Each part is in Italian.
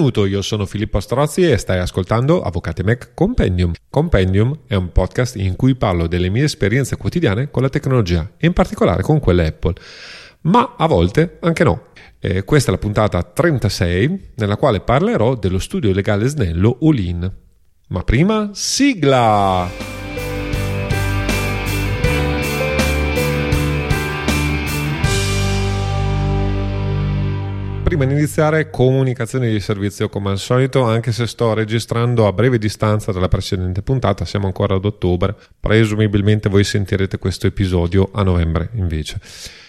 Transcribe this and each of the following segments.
Benvenuto, io sono Filippo Strozzi e stai ascoltando Avvocati Mac Compendium. Compendium è un podcast in cui parlo delle mie esperienze quotidiane con la tecnologia e in particolare con quelle Apple, ma a volte anche no. Eh, questa è la puntata 36 nella quale parlerò dello studio legale snello Ulin. Ma prima, sigla! Prima di iniziare comunicazioni di servizio come al solito, anche se sto registrando a breve distanza dalla precedente puntata, siamo ancora ad ottobre, presumibilmente voi sentirete questo episodio a novembre invece.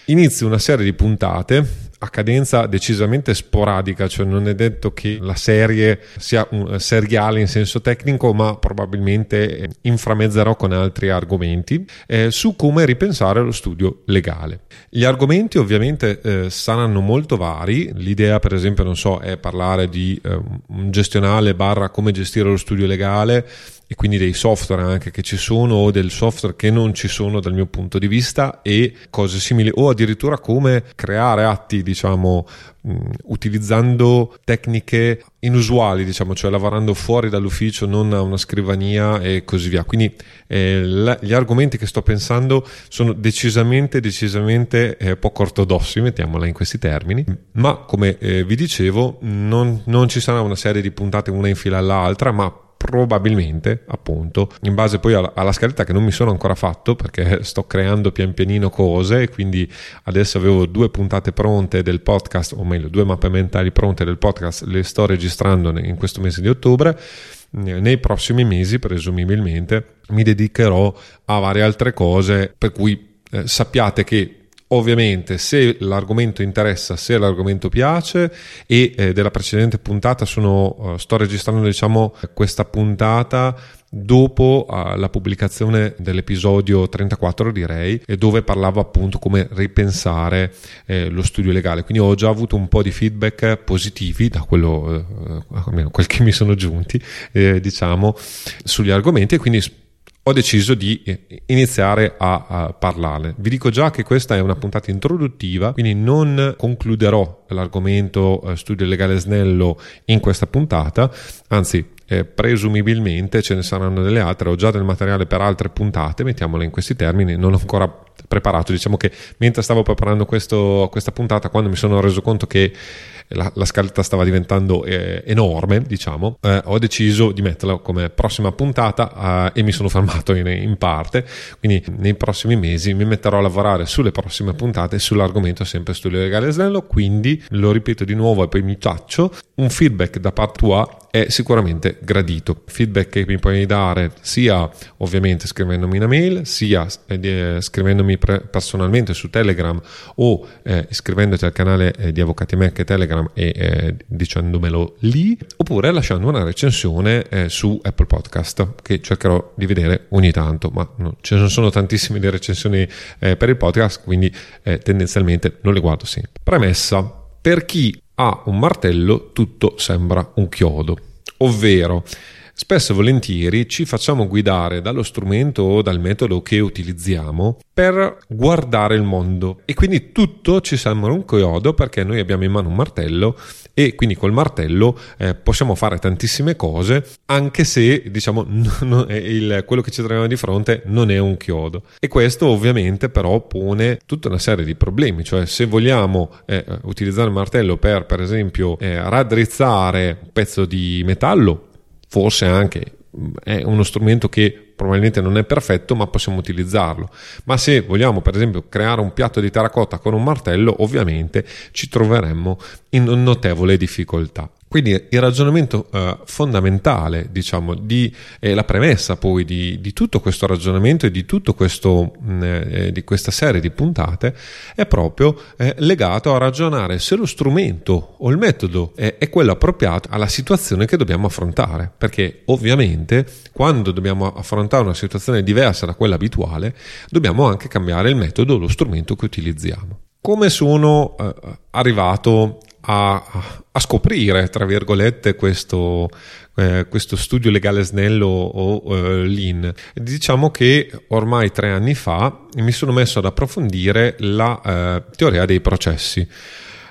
Inizio una serie di puntate a cadenza decisamente sporadica, cioè non è detto che la serie sia un, seriale in senso tecnico, ma probabilmente inframezzerò con altri argomenti eh, su come ripensare lo studio legale. Gli argomenti ovviamente eh, saranno molto vari, l'idea per esempio non so è parlare di eh, un gestionale barra come gestire lo studio legale e quindi dei software anche che ci sono o del software che non ci sono dal mio punto di vista e cose simili o addirittura come creare atti diciamo mh, utilizzando tecniche inusuali diciamo cioè lavorando fuori dall'ufficio non a una scrivania e così via. Quindi eh, la, gli argomenti che sto pensando sono decisamente decisamente eh, poco ortodossi mettiamola in questi termini. Ma come eh, vi dicevo non, non ci sarà una serie di puntate una in fila all'altra ma probabilmente appunto in base poi alla, alla, scaletta che non mi sono ancora fatto perché sto creando pian pianino cose quindi adesso avevo due puntate pronte del podcast o meglio due mappe mentali pronte del podcast le sto registrando in questo mese di ottobre. Nei prossimi mesi presumibilmente mi dedicherò a varie altre cose per cui eh, sappiate che Ovviamente se l'argomento interessa, se l'argomento piace e eh, della precedente puntata sono, uh, sto registrando diciamo questa puntata dopo uh, la pubblicazione dell'episodio 34 direi dove parlavo appunto come ripensare eh, lo studio legale. Quindi ho già avuto un po' di feedback positivi da quello uh, almeno quel che mi sono giunti eh, diciamo sugli argomenti e quindi ho deciso di iniziare a, a, parlarne. Vi dico già che questa è una puntata introduttiva, quindi non concluderò l'argomento eh, studio legale snello in questa puntata, anzi eh, presumibilmente ce ne saranno delle altre, ho già del materiale per altre puntate, mettiamole in questi termini, non ho ancora preparato, diciamo che mentre stavo preparando questo, questa puntata, quando mi sono reso conto che la, la scaletta stava diventando eh, enorme, diciamo, eh, ho deciso di metterla come prossima puntata eh, e mi sono fermato in, in, parte. Quindi nei prossimi mesi mi metterò a lavorare sulle prossime puntate sull'argomento sempre studio legale snello. Quindi lo ripeto di nuovo e poi mi taccio. Un feedback da parte tua è sicuramente gradito. Feedback che mi puoi dare sia ovviamente scrivendomi una mail, sia eh, scrivendomi pre- personalmente su Telegram o eh, iscrivendoti al canale eh, di Avvocati Mac Telegram e eh, dicendomelo lì, oppure lasciando una recensione eh, su Apple Podcast che cercherò di vedere ogni tanto, ma no, ce ne sono tantissime di recensioni eh, per il podcast, quindi tendenzialmente non le guardo sempre. Premessa, per chi ha un martello tutto sembra un chiodo, ovvero Spesso e volentieri ci facciamo guidare dallo strumento o dal metodo che utilizziamo per guardare il mondo. E quindi tutto ci sembra un chiodo perché noi abbiamo in mano un martello e quindi col martello eh, possiamo fare tantissime cose anche se diciamo non il, quello che ci troviamo di fronte non è un chiodo. E questo ovviamente però pone tutta una serie di problemi. Cioè se vogliamo eh, utilizzare il martello per per esempio eh, raddrizzare un pezzo di metallo forse anche è uno strumento che probabilmente non è perfetto, ma possiamo utilizzarlo. Ma se vogliamo, per esempio, creare un piatto di terracotta con un martello, ovviamente ci troveremmo in notevole difficoltà. Quindi il ragionamento eh, fondamentale, diciamo, di, eh, la premessa poi di, di, tutto questo ragionamento e di, questo, mh, mm, eh, questa serie di puntate è proprio eh, legato a ragionare se lo strumento o il metodo è, è quello appropriato alla situazione che dobbiamo affrontare. Perché ovviamente quando dobbiamo affrontare una situazione diversa da quella abituale, dobbiamo anche cambiare il metodo o lo strumento che utilizziamo. Come sono eh, arrivato a, a scoprire, tra virgolette, questo, eh, questo studio legale snello o eh, Lean. Diciamo che ormai tre anni fa mi sono messo ad approfondire la eh, teoria dei processi.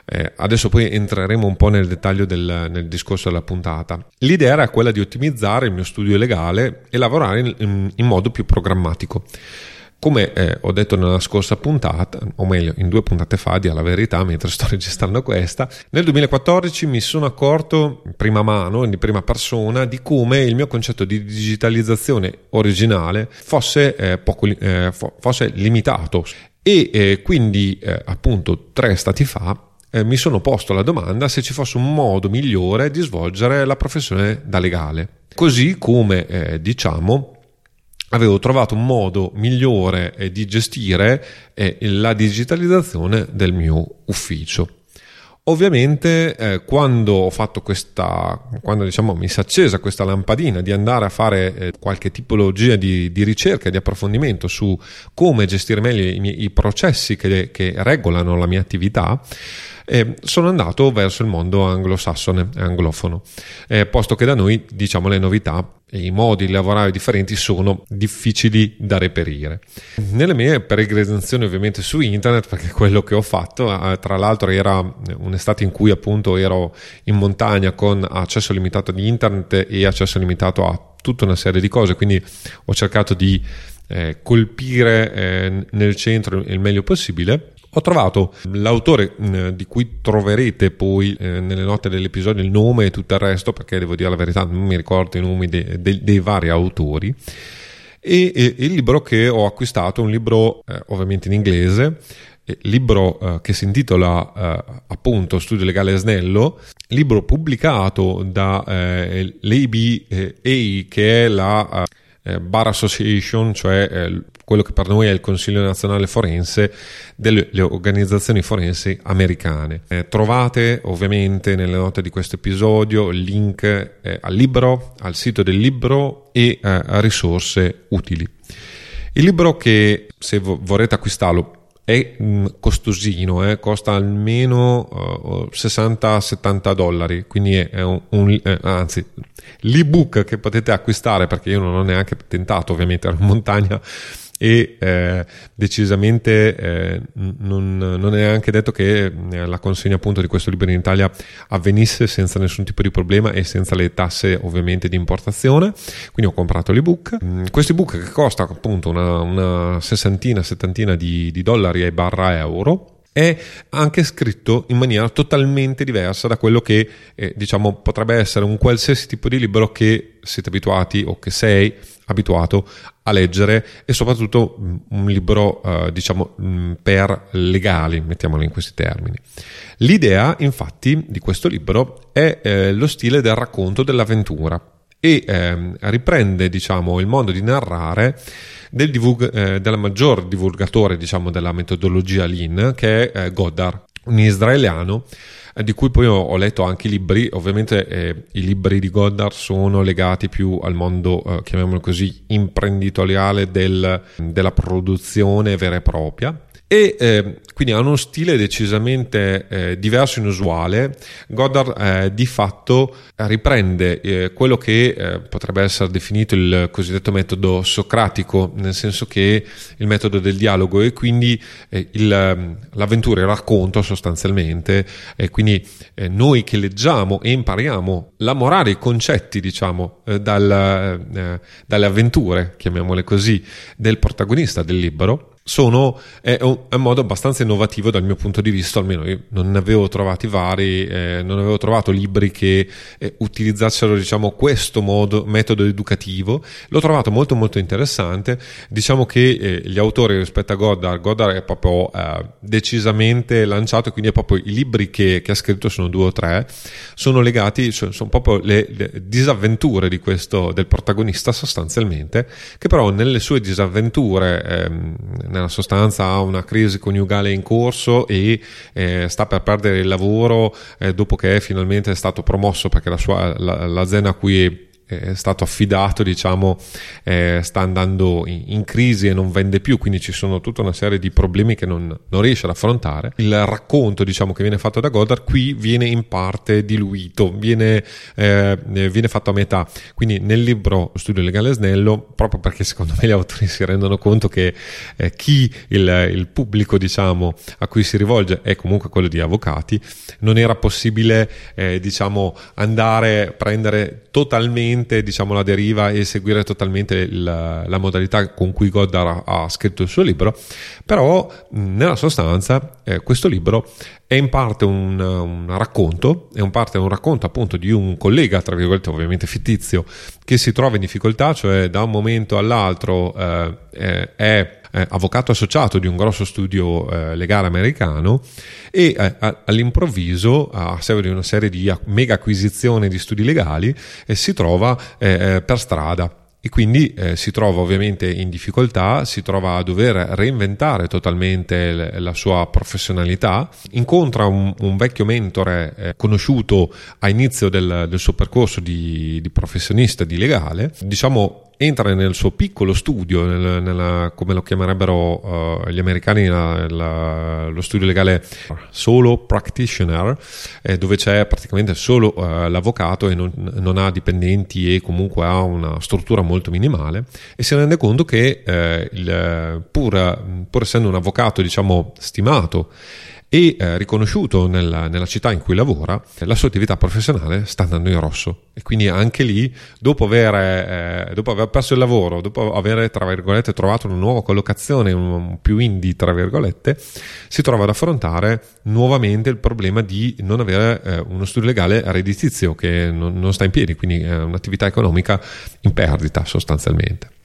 Eh, adesso poi entreremo un po' nel dettaglio del, nel discorso della puntata. L'idea era quella di ottimizzare il mio studio legale e lavorare in, in, in modo più programmatico. Come eh, ho detto nella scorsa puntata, o meglio in due puntate fa, di alla verità, mentre sto registrando questa, nel 2014 mi sono accorto in prima mano, in prima persona, di come il mio concetto di digitalizzazione originale fosse, eh, poco, eh, fosse limitato. E eh, quindi, eh, appunto, tre stati fa, eh, mi sono posto la domanda se ci fosse un modo migliore di svolgere la professione da legale. Così come, eh, diciamo, avevo trovato un modo migliore eh, di gestire eh, la digitalizzazione del mio ufficio. Ovviamente eh, quando ho fatto questa, quando diciamo mi si è accesa questa lampadina di andare a fare eh, qualche tipologia di, di, ricerca, di approfondimento su come gestire meglio i, miei, i processi che, che regolano la mia attività, eh, sono andato verso il mondo anglosassone, anglofono, eh, posto che da noi diciamo le novità e i modi di lavorare differenti sono difficili da reperire. Nelle mie peregrinazioni ovviamente su internet, perché quello che ho fatto, eh, tra l'altro era un'estate in cui appunto ero in montagna con accesso limitato di internet e accesso limitato a tutta una serie di cose, quindi ho cercato di eh, colpire eh, nel centro il meglio possibile ho trovato l'autore eh, di cui troverete poi eh, nelle note dell'episodio il nome e tutto il resto, perché devo dire la verità, non mi ricordo i nomi de, de, dei vari autori. E, e, il libro che ho acquistato è un libro eh, ovviamente in inglese, libro eh, che si intitola eh, appunto Studio Legale Snello, libro pubblicato da eh, l'ABA che è la eh, Bar Association, cioè eh, quello che per noi è il Consiglio Nazionale Forense delle organizzazioni forensi americane. Eh, trovate ovviamente nelle note di questo episodio il link eh, al libro, al sito del libro e eh, a risorse utili. Il libro che se vorrete acquistarlo è costosino, eh, costa almeno uh, 60-70 dollari, quindi è, un, un eh, anzi l'ebook che potete acquistare perché io non ho neanche tentato ovviamente ero in montagna e eh, decisamente eh, non, non, è neanche detto che eh, la consegna appunto di questo libro in Italia avvenisse senza nessun tipo di problema e senza le tasse ovviamente di importazione. Quindi ho comprato l'ebook. Mm, questo ebook che costa appunto una, una sessantina settantina di, di dollari e barra euro è anche scritto in maniera totalmente diversa da quello che eh, diciamo potrebbe essere un qualsiasi tipo di libro che siete abituati o che sei abituato a leggere e soprattutto mm, un libro eh, diciamo mm, per legali mettiamolo in questi termini. L'idea infatti di questo libro è eh, lo stile del racconto dell'avventura e ehm, riprende diciamo il modo di narrare del, divulg- eh, del maggior divulgatore diciamo, della metodologia Lean, che è eh, Goddard, un israeliano eh, di cui poi ho, letto anche i libri, ovviamente eh, i libri di Goddard sono legati più al mondo, eh, chiamiamolo così, imprenditoriale del, della produzione vera e propria e eh, quindi ha uno stile decisamente eh, diverso e inusuale. Goddard eh, di fatto riprende eh, quello che eh, potrebbe essere definito il cosiddetto metodo socratico, nel senso che il metodo del dialogo e quindi eh, il, l'avventura, il racconto sostanzialmente, e quindi noi che leggiamo e impariamo la morale, i concetti diciamo dal, dalle avventure, chiamiamole così, del protagonista del libro, sono, è, un, è, un, modo abbastanza innovativo dal mio punto di vista, almeno io non ne avevo trovati vari, eh, non avevo trovato libri che eh, utilizzassero diciamo, questo modo, metodo educativo, l'ho trovato molto molto interessante, diciamo che eh, gli autori rispetto a Goddard, Goddard è proprio eh, decisamente lanciato, quindi è proprio i libri che, che, ha scritto sono due o tre, sono legati, sono, sono proprio le, le, disavventure di questo, del protagonista sostanzialmente, che però nelle sue disavventure ehm, nella sostanza ha una crisi coniugale in corso e eh, sta per perdere il lavoro eh, dopo che è finalmente stato promosso perché la sua, la, l'azienda a cui è stato affidato, diciamo, eh, sta andando in, in, crisi e non vende più, quindi ci sono tutta una serie di problemi che non, non riesce ad affrontare. Il racconto, diciamo, che viene fatto da Godard qui viene in parte diluito, viene, eh, viene fatto a metà. Quindi nel libro Studio Legale Snello, proprio perché secondo me gli autori si rendono conto che eh, chi il, il pubblico, diciamo, a cui si rivolge è comunque quello di avvocati, non era possibile, eh, diciamo, andare, prendere totalmente, diciamo, la deriva e seguire totalmente il, la modalità con cui Godard ha, ha scritto il suo libro, però nella sostanza eh, questo libro è in parte un, un, racconto, è in parte un racconto appunto di un collega, tra virgolette ovviamente fittizio, che si trova in difficoltà, cioè da un momento all'altro eh, eh è eh, avvocato associato di un grosso studio eh, legale americano e eh, all'improvviso, a seguito di una serie di mega acquisizioni di studi legali, eh, si trova eh, per strada. E quindi eh, si trova ovviamente in difficoltà, si trova a dover reinventare totalmente la sua professionalità, incontra un, un vecchio mentore eh, conosciuto a inizio del, del suo percorso di, di, professionista di legale, diciamo entra nel suo piccolo studio, nel, nella, come lo chiamerebbero uh, gli americani, la, la, lo studio legale solo practitioner, eh, dove c'è praticamente solo uh, l'avvocato e non, non, ha dipendenti e comunque ha una struttura molto minimale e si rende conto che eh, il, pur, pur essendo un avvocato diciamo stimato e eh, riconosciuto nella, nella, città in cui lavora, la sua attività professionale sta andando in rosso. E quindi anche lì, dopo aver, eh, dopo aver perso il lavoro, dopo aver, trovato una nuova collocazione, un, più indie, tra virgolette, si trova ad affrontare nuovamente il problema di non avere eh, uno studio legale redditizio che non, non sta in piedi, quindi è un'attività economica in perdita sostanzialmente.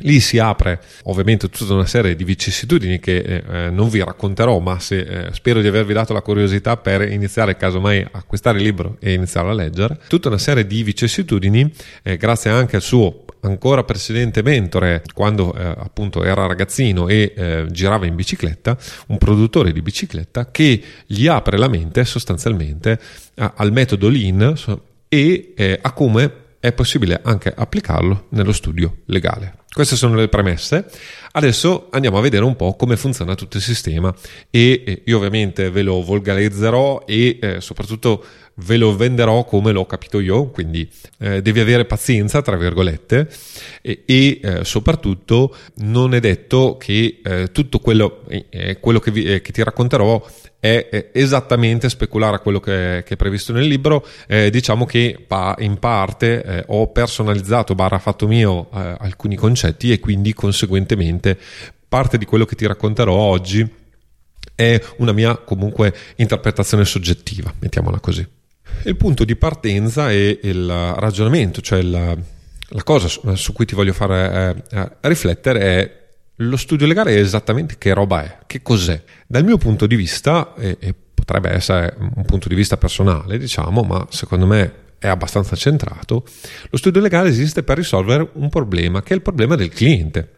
Lì si apre ovviamente tutta una serie di vicissitudini che eh, non vi racconterò, ma se, eh, spero di avervi dato la curiosità per iniziare casomai a acquistare il libro e iniziare a leggere. Tutta una serie di vicissitudini, eh, grazie anche al suo ancora precedente mentore, quando eh, appunto era ragazzino e eh, girava in bicicletta, un produttore di bicicletta che gli apre la mente sostanzialmente al metodo Lean e eh, a come è possibile anche applicarlo nello studio legale. Queste sono le premesse. Adesso andiamo a vedere un po' come funziona tutto il sistema e io ovviamente ve lo volgarizzerò e eh, soprattutto ve lo venderò come l'ho capito io, quindi eh, devi avere pazienza, tra virgolette, e, e eh, soprattutto non è detto che eh, tutto quello, eh, quello che, vi, eh, che, ti racconterò è esattamente speculare a quello che, che, è previsto nel libro, eh, diciamo che in parte ho personalizzato, barra fatto mio alcuni concetti e quindi conseguentemente parte di quello che ti racconterò oggi è una mia comunque interpretazione soggettiva, mettiamola così. Il punto di partenza è il ragionamento, cioè la, la cosa su, su, cui ti voglio fare eh, eh, riflettere è lo studio legale è esattamente che roba è, che cos'è. Dal mio punto di vista, e, e potrebbe essere un punto di vista personale, diciamo, ma secondo me è abbastanza centrato, lo studio legale esiste per risolvere un problema che è il problema del cliente.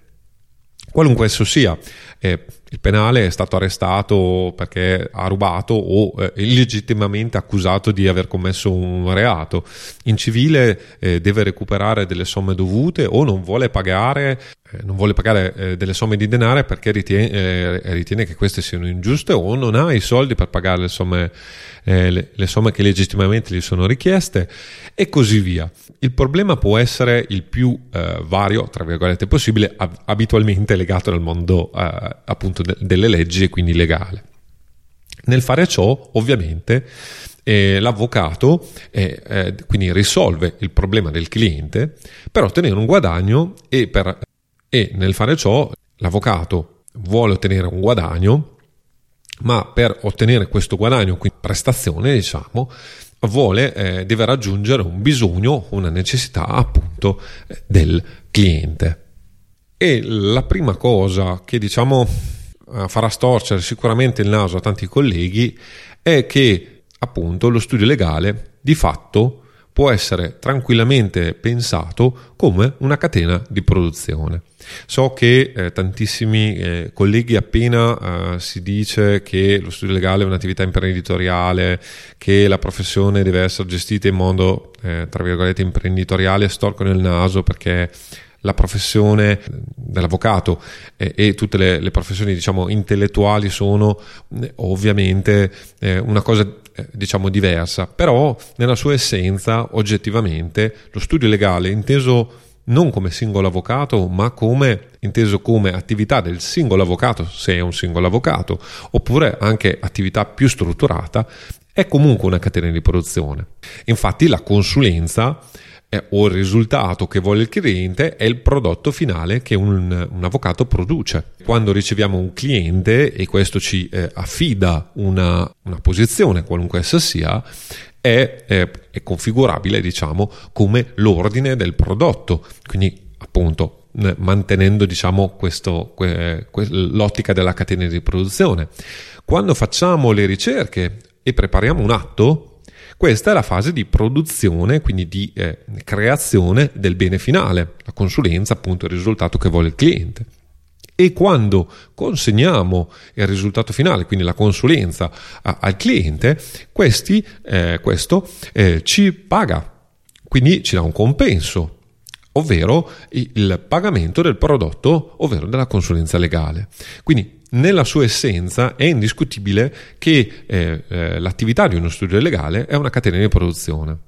Qualunque esso sia, eh, il penale è stato arrestato perché ha rubato o eh, illegittimamente accusato di aver commesso un reato. In civile eh, deve recuperare delle somme dovute o non vuole pagare, eh, non vuole pagare eh, delle somme di denaro perché ritiene, eh, ritiene, che queste siano ingiuste o non ha i soldi per pagare le somme, le, le somme che legittimamente gli sono richieste e così via. Il problema può essere il più vario, tra virgolette, possibile, abitualmente legato al mondo appunto de- delle leggi e quindi legale. Nel fare ciò, ovviamente, eh, l'avvocato eh, eh, quindi risolve il problema del cliente per ottenere un guadagno e, per, e nel fare ciò l'avvocato vuole ottenere un guadagno, ma per ottenere questo guadagno, quindi prestazione, diciamo, vuole, eh, deve raggiungere un bisogno, una necessità appunto eh, del cliente. E la prima cosa che diciamo eh, farà storcere sicuramente il naso a tanti colleghi è che appunto lo studio legale di fatto può essere tranquillamente pensato come una catena di produzione. So che eh, tantissimi eh, colleghi appena eh, si dice che lo studio legale è un'attività imprenditoriale, che la professione deve essere gestita in modo, eh, tra virgolette, imprenditoriale, storcono il naso perché la professione dell'avvocato e, e tutte le, le, professioni diciamo intellettuali sono eh, ovviamente eh, una cosa eh, diciamo diversa però nella sua essenza oggettivamente lo studio legale inteso non come singolo avvocato, ma come inteso come attività del singolo avvocato, se è un singolo avvocato, oppure anche attività più strutturata, è comunque una catena di produzione. Infatti la consulenza eh, o il risultato che vuole il cliente è il prodotto finale che un, un avvocato produce. Quando riceviamo un cliente e questo ci eh, affida una, una posizione, qualunque essa sia, è, è, è configurabile, diciamo, come l'ordine del prodotto. Quindi, appunto, mantenendo diciamo, questo, que, que, l'ottica della catena di produzione. Quando facciamo le ricerche e prepariamo un atto, questa è la fase di produzione, quindi di eh, creazione del bene finale, la consulenza, appunto, il risultato che vuole il cliente. E quando consegniamo il risultato finale, quindi la consulenza a, al cliente, questi, eh, questo eh, ci paga, quindi ci dà un compenso, ovvero il pagamento del prodotto, ovvero della consulenza legale. Quindi nella sua essenza è indiscutibile che eh, eh l'attività di uno studio legale è una catena di produzione.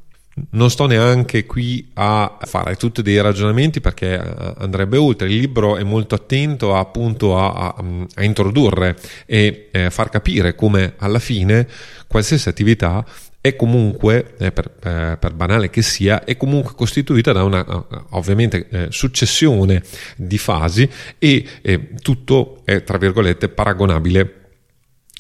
Non sto neanche qui a fare tutti dei ragionamenti perché eh, andrebbe oltre. Il libro è molto attento appunto a, a, a introdurre e eh, far capire come alla fine qualsiasi attività è comunque, eh, per, eh, per, banale che sia, è comunque costituita da una ovviamente eh, successione di fasi e eh, tutto è tra virgolette paragonabile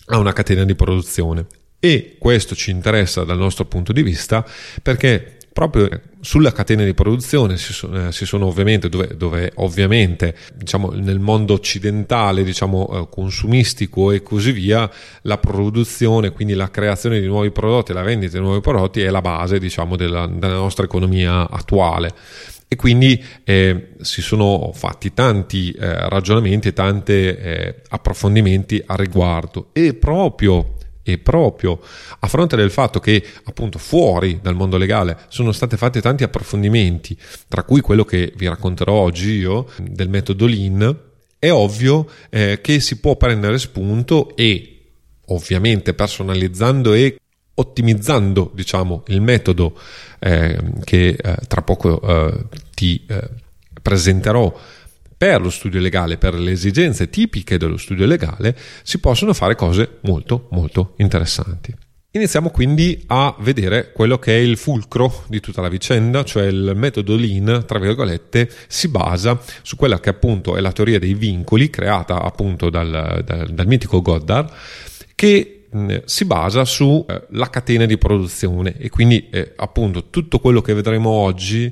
a una catena di produzione. E questo ci interessa dal nostro punto di vista perché proprio sulla catena di produzione si sono, eh, si sono ovviamente dove, dove ovviamente diciamo, nel mondo occidentale diciamo eh, consumistico e così via la produzione quindi la creazione di nuovi prodotti la vendita di nuovi prodotti è la base diciamo della, della nostra economia attuale. E quindi eh, si sono fatti tanti eh, ragionamenti e tanti eh, approfondimenti a riguardo. E proprio e proprio a fronte del fatto che appunto fuori dal mondo legale sono stati fatti tanti approfondimenti, tra cui quello che vi racconterò oggi io del metodo Lean, è ovvio eh, che si può prendere spunto e ovviamente personalizzando e ottimizzando diciamo il metodo eh, che eh, tra poco eh, ti eh, presenterò per lo studio legale, per le esigenze tipiche dello studio legale, si possono fare cose molto molto interessanti. Iniziamo quindi a vedere quello che è il fulcro di tutta la vicenda, cioè il metodo Lean, tra virgolette, si basa su quella che appunto è la teoria dei vincoli creata appunto dal, dal, dal mitico Goddard, che si basa sulla eh, catena di produzione e quindi eh, appunto tutto quello che vedremo oggi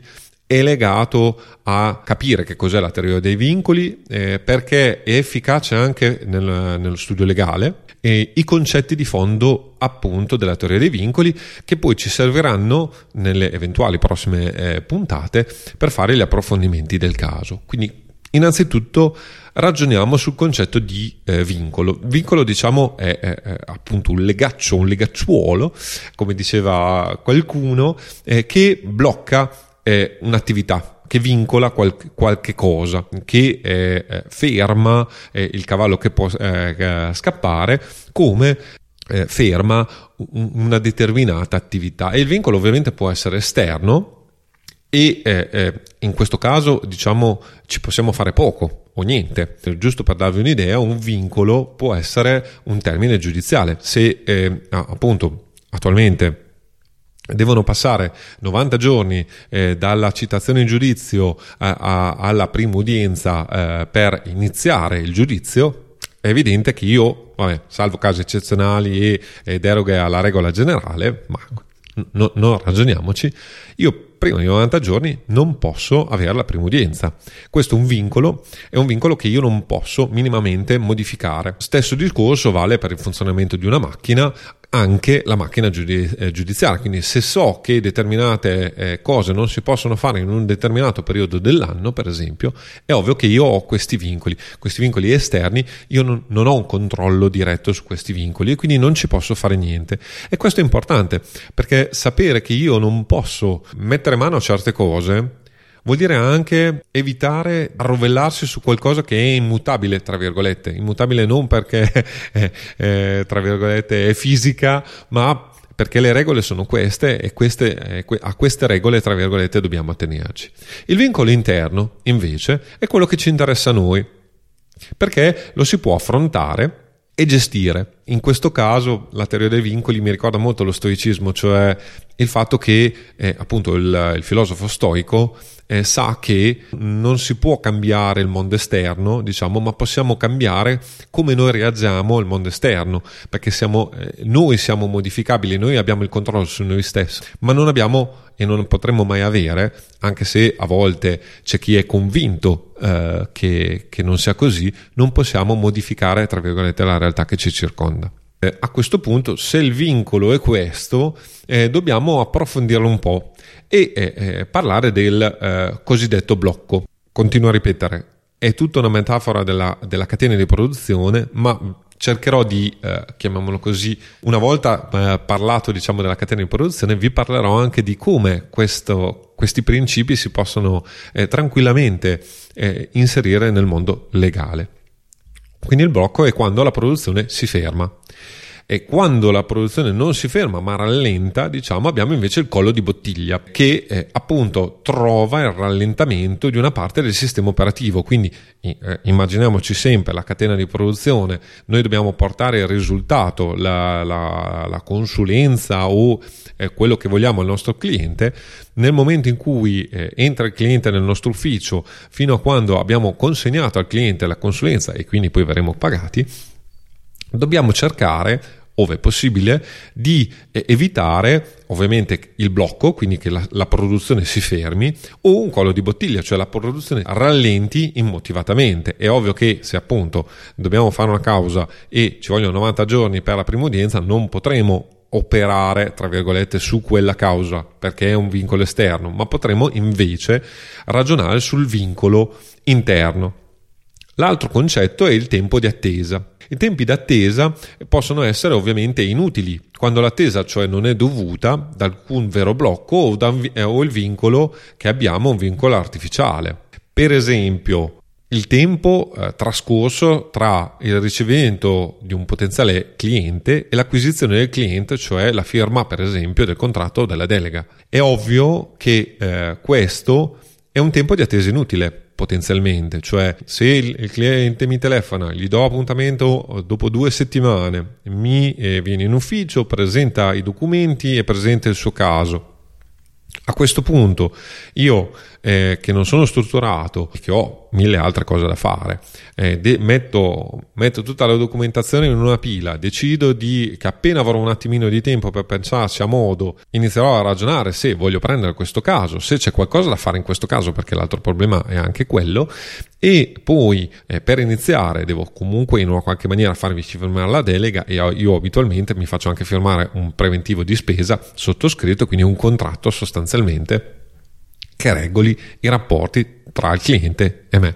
è legato a capire che cos'è la teoria dei vincoli, eh, perché è efficace anche nel, nello studio legale e i concetti di fondo appunto della teoria dei vincoli che poi ci serviranno nelle eventuali prossime eh, puntate per fare gli approfondimenti del caso. Quindi innanzitutto ragioniamo sul concetto di eh, vincolo. Vincolo, diciamo, è, è, è, appunto un legaccio, un legacciuolo, come diceva qualcuno, eh, che blocca eh, un'attività che vincola qualche, qualche cosa, che eh, ferma eh, il cavallo che può eh, scappare, come eh, ferma una determinata attività. E il vincolo ovviamente può essere esterno, e eh, eh, in questo caso diciamo ci possiamo fare poco o niente giusto per darvi un'idea un vincolo può essere un termine giudiziale se eh, appunto attualmente devono passare 90 giorni eh, dalla citazione in giudizio a, a, alla prima udienza eh, per iniziare il giudizio, è evidente che io, vabbè, salvo casi eccezionali e, e deroghe alla regola generale, ma no, non ragioniamoci, io prima di 90 giorni non posso avere la prima udienza. Questo è un vincolo, è un vincolo che io non posso minimamente modificare. Stesso discorso vale per il funzionamento di una macchina anche la macchina eh, giudiziaria. Quindi se so che determinate eh, cose non si possono fare in un determinato periodo dell'anno, per esempio, è ovvio che io ho questi vincoli, questi vincoli esterni, io non, non ho un controllo diretto su questi vincoli e quindi non ci posso fare niente. E questo è importante perché sapere che io non posso mettere mano a certe cose vuol dire anche evitare arrovellarsi su qualcosa che è immutabile, tra virgolette, immutabile non perché è, è, tra virgolette è fisica, ma perché le regole sono queste e queste, a queste regole, tra virgolette, dobbiamo attenerci. Il vincolo interno, invece, è quello che ci interessa a noi, perché lo si può affrontare e gestire. In questo caso la teoria dei vincoli mi ricorda molto lo stoicismo, cioè il fatto che eh, appunto il, il filosofo stoico eh, sa che non si può cambiare il mondo esterno, diciamo, ma possiamo cambiare come noi reagiamo al mondo esterno, perché siamo, eh, noi siamo modificabili, noi abbiamo il controllo su noi stessi, ma non abbiamo e non potremmo mai avere, anche se a volte c'è chi è convinto eh, che, che non sia così, non possiamo modificare, tra virgolette, la realtà che ci circonda. Eh, a questo punto, se il vincolo è questo, eh, dobbiamo approfondirlo un po' e eh, eh, parlare del eh, cosiddetto blocco. Continuo a ripetere, è tutta una metafora della, della catena di produzione, ma cercherò di, eh, chiamiamolo così, una volta parlato diciamo della catena di produzione, vi parlerò anche di come questo, questi principi si possono tranquillamente inserire nel mondo legale. Quindi il blocco è quando la produzione si ferma. E quando la produzione non si ferma ma rallenta, diciamo, abbiamo invece il collo di bottiglia che eh, appunto trova il rallentamento di una parte del sistema operativo. Quindi eh, immaginiamoci sempre la catena di produzione, noi dobbiamo portare il risultato, la, la, la consulenza o eh, quello che vogliamo al nostro cliente. Nel momento in cui eh, entra il cliente nel nostro ufficio, fino a quando abbiamo consegnato al cliente la consulenza e quindi poi verremo pagati, dobbiamo cercare ove possibile, di eh, evitare ovviamente il blocco, quindi che la, la, produzione si fermi, o un collo di bottiglia, cioè la produzione rallenti immotivatamente. È ovvio che se appunto dobbiamo fare una causa e ci vogliono 90 giorni per la prima udienza, non potremo operare, tra virgolette, su quella causa perché è un vincolo esterno, ma potremo invece ragionare sul vincolo interno. L'altro concetto è il tempo di attesa. I tempi d'attesa possono essere ovviamente inutili quando l'attesa cioè non è dovuta da alcun vero blocco o, da, eh, o il vincolo che abbiamo un vincolo artificiale. Per esempio, il tempo eh, trascorso tra il ricevimento di un potenziale cliente e l'acquisizione del cliente, cioè la firma per esempio del contratto o della delega. È ovvio che eh, questo è un tempo di attesa inutile potenzialmente, cioè se il, cliente mi telefona, gli do appuntamento dopo due settimane, mi eh, viene in ufficio, presenta i documenti e presenta il suo caso. A questo punto io eh, che non sono strutturato, che ho mille altre cose da fare, eh, de- metto, metto, tutta la documentazione in una pila, decido di, che appena avrò un attimino di tempo per pensarci a modo, inizierò a ragionare se voglio prendere questo caso, se c'è qualcosa da fare in questo caso, perché l'altro problema è anche quello, e poi eh, per iniziare devo comunque in una qualche maniera farmi firmare la delega e io abitualmente mi faccio anche firmare un preventivo di spesa sottoscritto, quindi un contratto sostanzialmente che regoli i rapporti tra il cliente e me.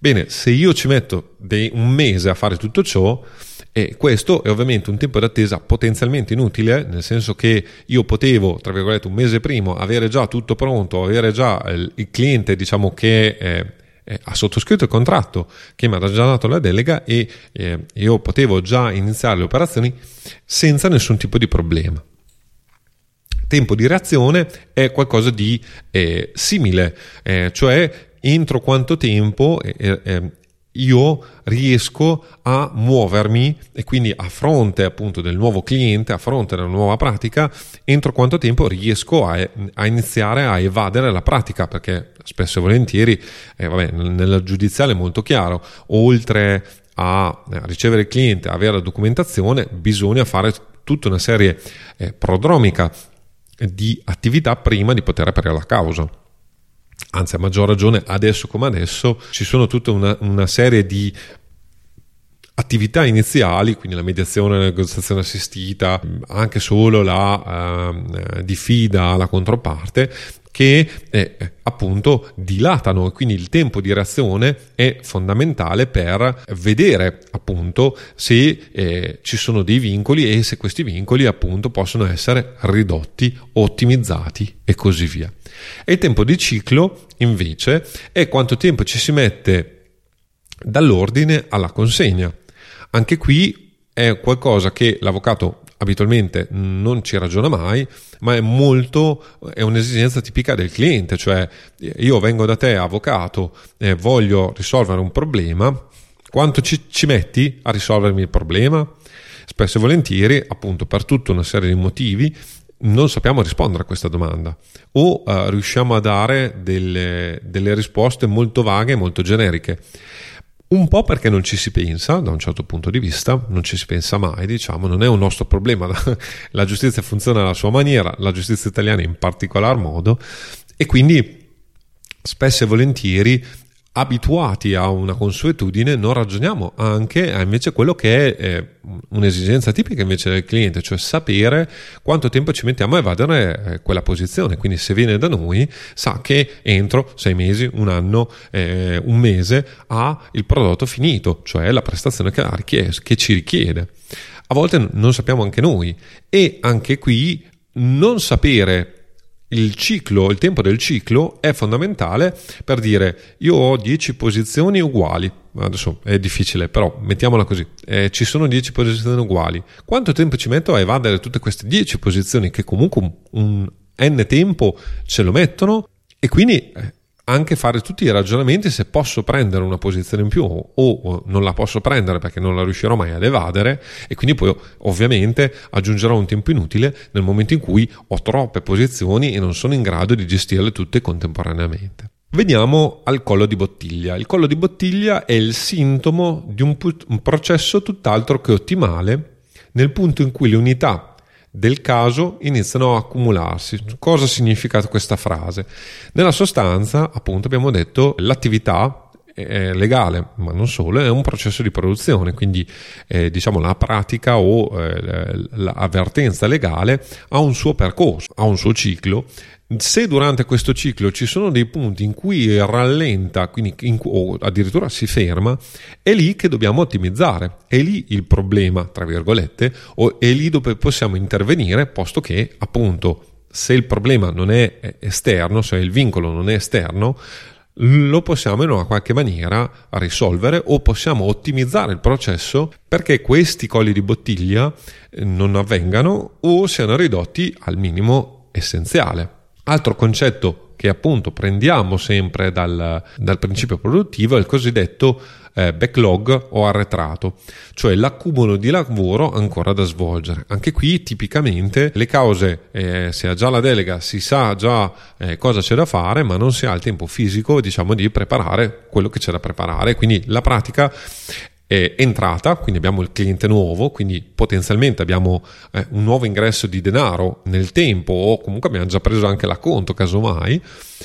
Bene, se io ci metto dei, un mese a fare tutto ciò, e questo è ovviamente un tempo d'attesa potenzialmente inutile, nel senso che io potevo, tra virgolette, un mese prima avere già tutto pronto, avere già il, il cliente, diciamo che eh, eh, ha sottoscritto il contratto, che mi ha già dato la delega e eh, io potevo già iniziare le operazioni senza nessun tipo di problema tempo di reazione è qualcosa di eh, simile, eh, cioè entro quanto tempo eh, eh, io riesco a muovermi e quindi a fronte appunto del nuovo cliente, a fronte della nuova pratica, entro quanto tempo riesco a, a iniziare a evadere la pratica, perché spesso e volentieri, eh, vabbè, nella giudiziale è molto chiaro, oltre a ricevere il cliente, avere la documentazione, bisogna fare tutta una serie eh, prodromica di attività prima di poter aprire la causa. Anzi, a maggior ragione, adesso come adesso ci sono tutta una, una serie di attività iniziali, quindi la mediazione, la negoziazione assistita, anche solo la eh, diffida alla controparte, che eh, appunto dilatano quindi il tempo di reazione è fondamentale per vedere appunto se eh, ci sono dei vincoli e se questi vincoli appunto possono essere ridotti, ottimizzati e così via. E il tempo di ciclo invece è quanto tempo ci si mette dall'ordine alla consegna. Anche qui è qualcosa che l'avvocato abitualmente non ci ragiona mai, ma è molto, è un'esigenza tipica del cliente, cioè io vengo da te avvocato e voglio risolvere un problema, quanto ci, ci metti a risolvermi il problema? Spesso e volentieri, appunto, per tutta una serie di motivi, non sappiamo rispondere a questa domanda o uh, riusciamo a dare delle, delle risposte molto vaghe e molto generiche. Un po' perché non ci si pensa, da un certo punto di vista, non ci si pensa mai, diciamo, non è un nostro problema. La giustizia funziona alla sua maniera, la giustizia italiana in particolar modo, e quindi spesso e volentieri abituati a una consuetudine non ragioniamo anche a invece quello che è eh, un'esigenza tipica invece del cliente, cioè sapere quanto tempo ci mettiamo a evadere eh, quella posizione. Quindi se viene da noi sa che entro sei mesi, un anno, eh, un mese ha il prodotto finito, cioè la prestazione che, richiede, che ci richiede. A volte non sappiamo anche noi e anche qui non sapere il ciclo, il tempo del ciclo è fondamentale per dire io ho 10 posizioni uguali. Adesso è difficile, però mettiamola così. Eh, ci sono 10 posizioni uguali. Quanto tempo ci metto a evadere tutte queste 10 posizioni che comunque un, un n tempo ce lo mettono? E quindi eh, anche fare tutti i ragionamenti se posso prendere una posizione in più o, non la posso prendere perché non la riuscirò mai ad evadere e quindi poi ovviamente aggiungerò un tempo inutile nel momento in cui ho troppe posizioni e non sono in grado di gestirle tutte contemporaneamente. Veniamo al collo di bottiglia. Il collo di bottiglia è il sintomo di un, un processo tutt'altro che ottimale nel punto in cui le unità del caso iniziano a accumularsi. Cosa significa questa frase? Nella sostanza, appunto, abbiamo detto l'attività è legale, ma non solo, è un processo di produzione, quindi eh, diciamo la pratica o eh, l'avvertenza legale ha un suo percorso, ha un suo ciclo. Se durante questo ciclo ci sono dei punti in cui rallenta in, o addirittura si ferma, è lì che dobbiamo ottimizzare, è lì il problema, tra virgolette, o è lì dove possiamo intervenire, posto che appunto se il problema non è esterno, se il vincolo non è esterno, lo possiamo in una qualche maniera risolvere o possiamo ottimizzare il processo perché questi colli di bottiglia eh, non avvengano o siano ridotti al minimo essenziale. Altro concetto che appunto prendiamo sempre dal, dal principio produttivo è il cosiddetto eh, backlog o arretrato, cioè l'accumulo di lavoro ancora da svolgere. Anche qui tipicamente le cause, eh, si ha già la delega, si sa già eh, cosa c'è da fare, ma non si ha il tempo fisico diciamo di preparare quello che c'è da preparare, quindi la pratica è entrata, quindi abbiamo il cliente nuovo, quindi potenzialmente abbiamo eh, un nuovo ingresso di denaro nel tempo o comunque abbiamo già preso anche l'acconto casomai,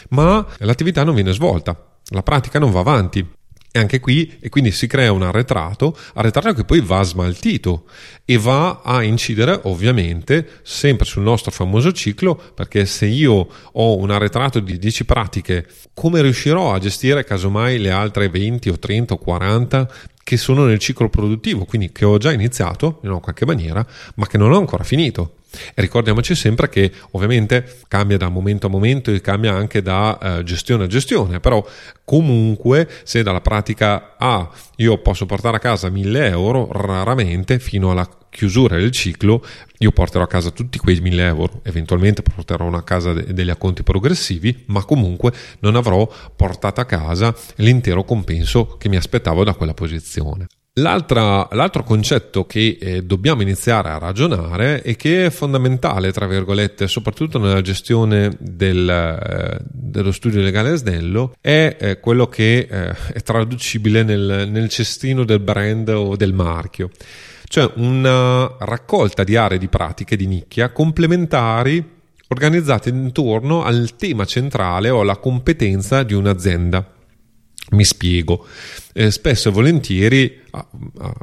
ma l'attività non viene svolta, la pratica non va avanti. E anche qui, e quindi si crea un arretrato, arretrato che poi va smaltito e va a incidere ovviamente sempre sul nostro famoso ciclo, perché se io ho un arretrato di 10 pratiche, come riuscirò a gestire casomai le altre 20 o 30 o 40 che sono nel ciclo produttivo, quindi che ho già iniziato in una qualche maniera, ma che non ho ancora finito. E ricordiamoci sempre che ovviamente cambia da momento a momento e cambia anche da uh, gestione a gestione, però comunque se dalla pratica A io posso portare a casa 1000 euro, raramente fino alla chiusura del ciclo io porterò a casa tutti quei 1000 euro, eventualmente porterò a casa de- degli acconti progressivi, ma comunque non avrò portato a casa l'intero compenso che mi aspettavo da quella posizione. L'altro concetto che eh, dobbiamo iniziare a ragionare e che è fondamentale, tra virgolette, soprattutto nella gestione del, eh, dello studio legale snello, è eh, quello che eh, è traducibile nel, nel cestino del brand o del marchio cioè una raccolta di aree di pratiche di nicchia complementari organizzate intorno al tema centrale o alla competenza di un'azienda. Mi spiego. Eh, spesso e volentieri,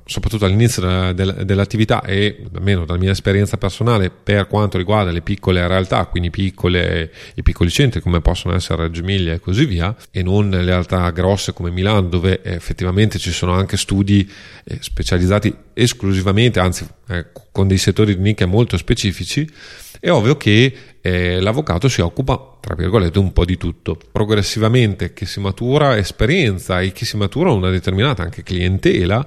soprattutto all'inizio della, della, dell'attività e almeno dalla mia esperienza personale per quanto riguarda le piccole realtà, quindi piccole, i piccoli centri come possono essere Reggio Emilia e così via, e non le realtà grosse come Milano dove effettivamente ci sono anche studi eh, specializzati esclusivamente, anzi eh, con dei settori di nicchia molto specifici, è ovvio che eh, l'avvocato si occupa, tra virgolette, un po' di tutto. Progressivamente che si matura esperienza e che si matura una determinata anche clientela,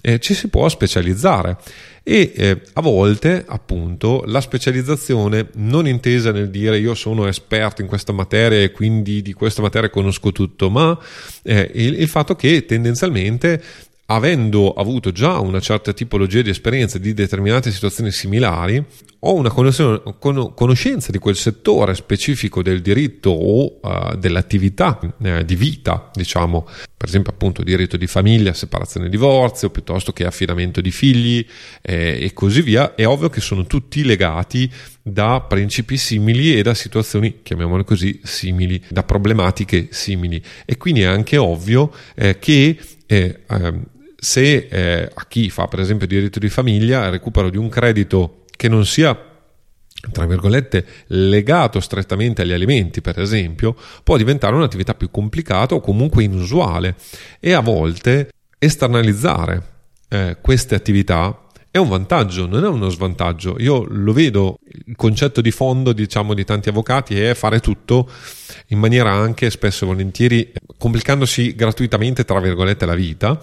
eh, ci si può specializzare. E eh, a volte, appunto, la specializzazione non intesa nel dire io sono esperto in questa materia e quindi di questa materia conosco tutto, ma eh, il, il fatto che tendenzialmente avendo avuto già una certa tipologia di esperienze di determinate situazioni similari, ho una conoscenza di quel settore specifico del diritto o uh, dell'attività uh, di vita, diciamo, per esempio appunto diritto di famiglia, separazione e divorzio, piuttosto che affidamento di figli eh, e così via, è ovvio che sono tutti legati da principi simili e da situazioni, chiamiamole così, simili, da problematiche simili. E quindi è anche ovvio eh, che eh, ehm, se eh, a chi fa per esempio diritto di famiglia il recupero di un credito che non sia tra virgolette legato strettamente agli alimenti per esempio può diventare un'attività più complicata o comunque inusuale e a volte esternalizzare eh, queste attività è un vantaggio, non è uno svantaggio. Io lo vedo, il concetto di fondo, diciamo, di tanti avvocati è fare tutto in maniera anche spesso e volentieri complicandosi gratuitamente, tra virgolette, la vita,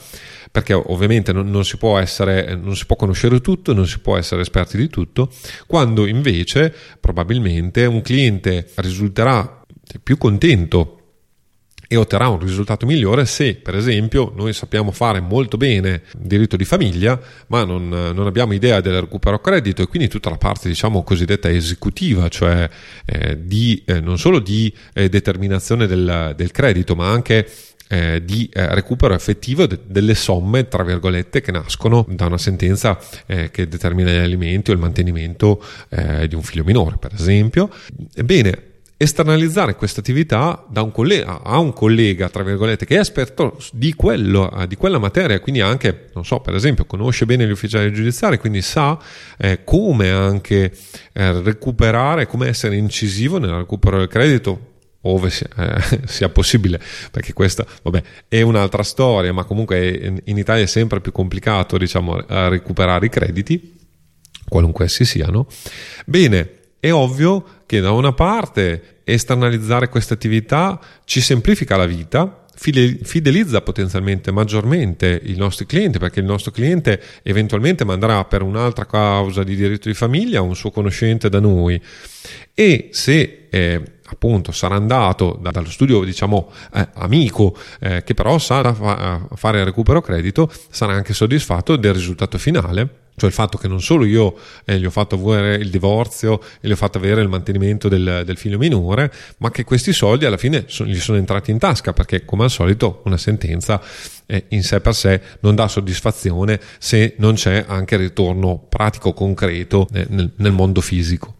perché ovviamente non, non, si può essere, non si può conoscere tutto, non si può essere esperti di tutto, quando invece probabilmente un cliente risulterà più contento e otterrà un risultato migliore se, per esempio, noi sappiamo fare molto bene diritto di famiglia, ma non, non abbiamo idea del recupero credito e quindi tutta la parte, diciamo, cosiddetta esecutiva, cioè eh, di, eh, non solo di eh, determinazione del, del, credito, ma anche eh, di eh, recupero effettivo de- delle somme, tra virgolette, che nascono da una sentenza eh, che determina gli alimenti o il mantenimento eh, di un figlio minore, per esempio. Ebbene, esternalizzare questa attività da a un collega, tra virgolette, che è esperto di, quello, eh, di quella materia, quindi anche, non so, per esempio, conosce bene gli ufficiali giudiziari, quindi sa eh, come anche eh, recuperare, come essere incisivo nel recupero del credito ove sia, eh, sia, possibile, perché questa vabbè, è un'altra storia, ma comunque in Italia è sempre più complicato diciamo, recuperare i crediti, qualunque essi siano. Bene, è ovvio che da una parte esternalizzare questa attività ci semplifica la vita, fidelizza potenzialmente maggiormente i nostri clienti perché il nostro cliente eventualmente manderà per un'altra causa di diritto di famiglia un suo conoscente da noi e se eh, appunto sarà andato da, dallo studio diciamo eh, amico eh, che però sa fa, fare il recupero credito sarà anche soddisfatto del risultato finale. Cioè il fatto che non solo io eh, gli ho fatto avere il divorzio e gli ho fatto avere il mantenimento del, del figlio minore, ma che questi soldi alla fine sono, gli sono entrati in tasca, perché come al solito una sentenza eh, in sé per sé non dà soddisfazione se non c'è anche ritorno pratico concreto eh, nel, nel mondo fisico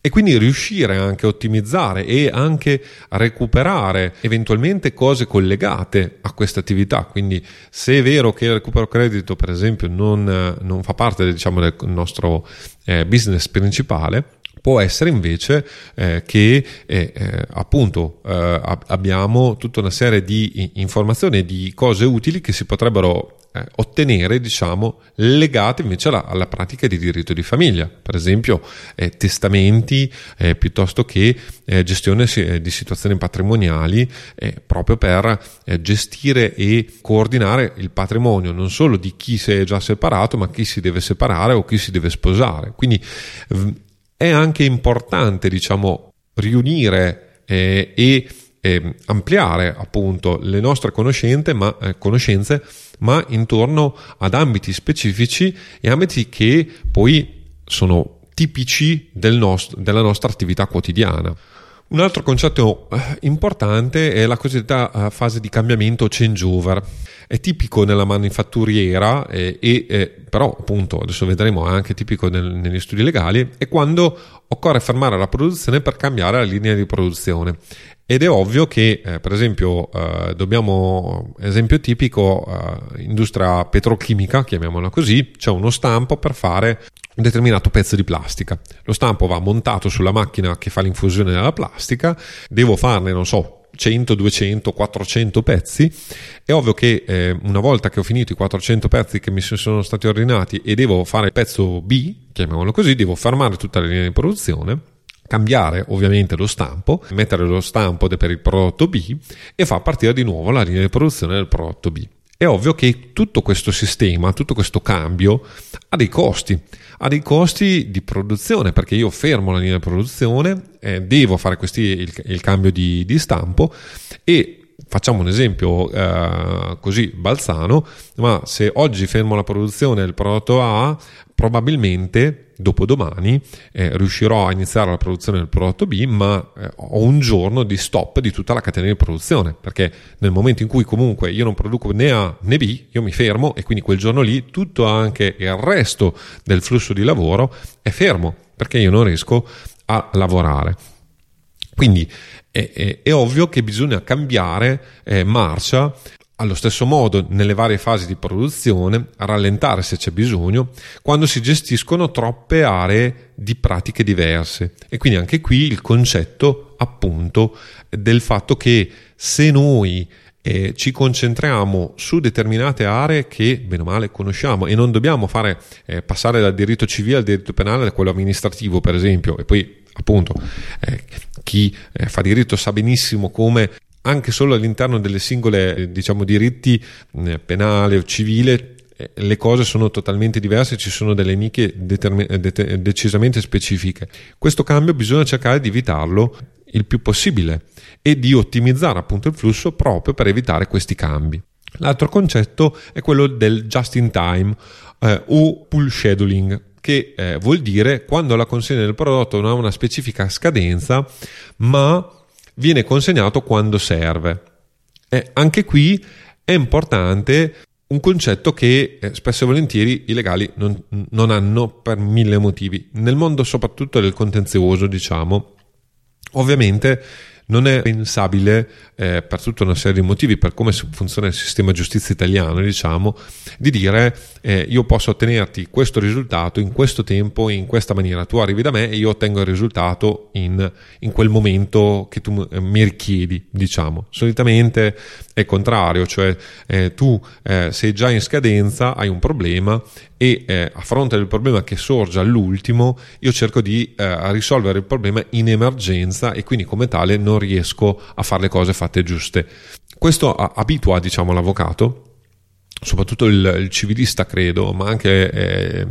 e quindi riuscire anche a ottimizzare e anche a recuperare eventualmente cose collegate a questa attività. Quindi se è vero che il recupero credito per esempio non, non fa parte diciamo, del nostro eh, business principale, può essere invece eh, che eh, eh, appunto eh, abbiamo tutta una serie di informazioni e di cose utili che si potrebbero eh, ottenere, diciamo, legate invece alla, alla, pratica di diritto di famiglia, per esempio eh, testamenti eh, piuttosto che eh, gestione eh, di situazioni patrimoniali, eh, proprio per gestire e coordinare il patrimonio non solo di chi si è già separato, ma chi si deve separare o chi si deve sposare. Quindi è anche importante, diciamo, riunire e eh, ampliare appunto le nostre conoscenze ma, eh, conoscenze, ma intorno ad ambiti specifici e ambiti che poi sono tipici del nostro, della nostra attività quotidiana. Un altro concetto eh, importante è la cosiddetta eh, fase di cambiamento changeover. È tipico nella manifatturiera eh, e eh, però appunto adesso vedremo anche tipico nel, negli studi legali è quando occorre fermare la produzione per cambiare la linea di produzione ed è ovvio che, eh, per esempio, eh, dobbiamo, esempio tipico, eh, industria petrochimica, chiamiamola così, c'è uno stampo per fare un determinato pezzo di plastica. Lo stampo va montato sulla macchina che fa l'infusione della plastica, devo farne, non so, 100, 200, 400 pezzi. È ovvio che eh, una volta che ho finito i 400 pezzi che mi sono stati ordinati e devo fare il pezzo B, chiamiamolo così, devo fermare tutta la linea di produzione cambiare ovviamente lo stampo, mettere lo stampo per il prodotto B e far partire di nuovo la linea di produzione del prodotto B. È ovvio che tutto questo sistema, tutto questo cambio ha dei costi, ha dei costi di produzione perché io fermo la linea di produzione, eh, devo fare questi, il, il cambio di, di stampo e facciamo un esempio eh, così balzano, ma se oggi fermo la produzione del prodotto A, probabilmente dopodomani eh, riuscirò a iniziare la produzione del prodotto B, ma eh, ho un giorno di stop di tutta la catena di produzione, perché nel momento in cui comunque io non produco né A né B, io mi fermo e quindi quel giorno lì tutto anche il resto del flusso di lavoro è fermo, perché io non riesco a lavorare. Quindi è, è, è ovvio che bisogna cambiare eh, marcia allo stesso modo, nelle varie fasi di produzione, rallentare se c'è bisogno, quando si gestiscono troppe aree di pratiche diverse. E quindi anche qui il concetto, appunto, del fatto che se noi eh, ci concentriamo su determinate aree che bene o male conosciamo e non dobbiamo fare eh, passare dal diritto civile al diritto penale da quello amministrativo per esempio e poi appunto eh, chi eh, fa diritto sa benissimo come anche solo all'interno delle singole eh, diciamo, diritti eh, penale o civile eh, le cose sono totalmente diverse, ci sono delle nicchie determin- det- decisamente specifiche. Questo cambio bisogna cercare di evitarlo il più possibile e di ottimizzare appunto il flusso proprio per evitare questi cambi. L'altro concetto è quello del just in time eh, o pull scheduling, che eh, vuol dire quando la consegna del prodotto non ha una specifica scadenza, ma viene consegnato quando serve. E anche qui è importante un concetto che eh, spesso e volentieri i legali non, non hanno per mille motivi. Nel mondo soprattutto del contenzioso, diciamo, ovviamente non è pensabile, eh, per tutta una serie di motivi, per come funziona il sistema giustizia italiano, diciamo, di dire eh, io posso ottenerti questo risultato in questo tempo, in questa maniera. Tu arrivi da me e io ottengo il risultato in, in quel momento che tu eh, mi richiedi, diciamo. Solitamente è contrario, cioè eh, tu eh, sei già in scadenza, hai un problema e eh, a fronte del problema che sorge all'ultimo io cerco di eh, risolvere il problema in emergenza e quindi come tale non riesco a fare le cose fatte giuste. Questo abitua diciamo l'avvocato soprattutto il, il, civilista credo, ma anche eh,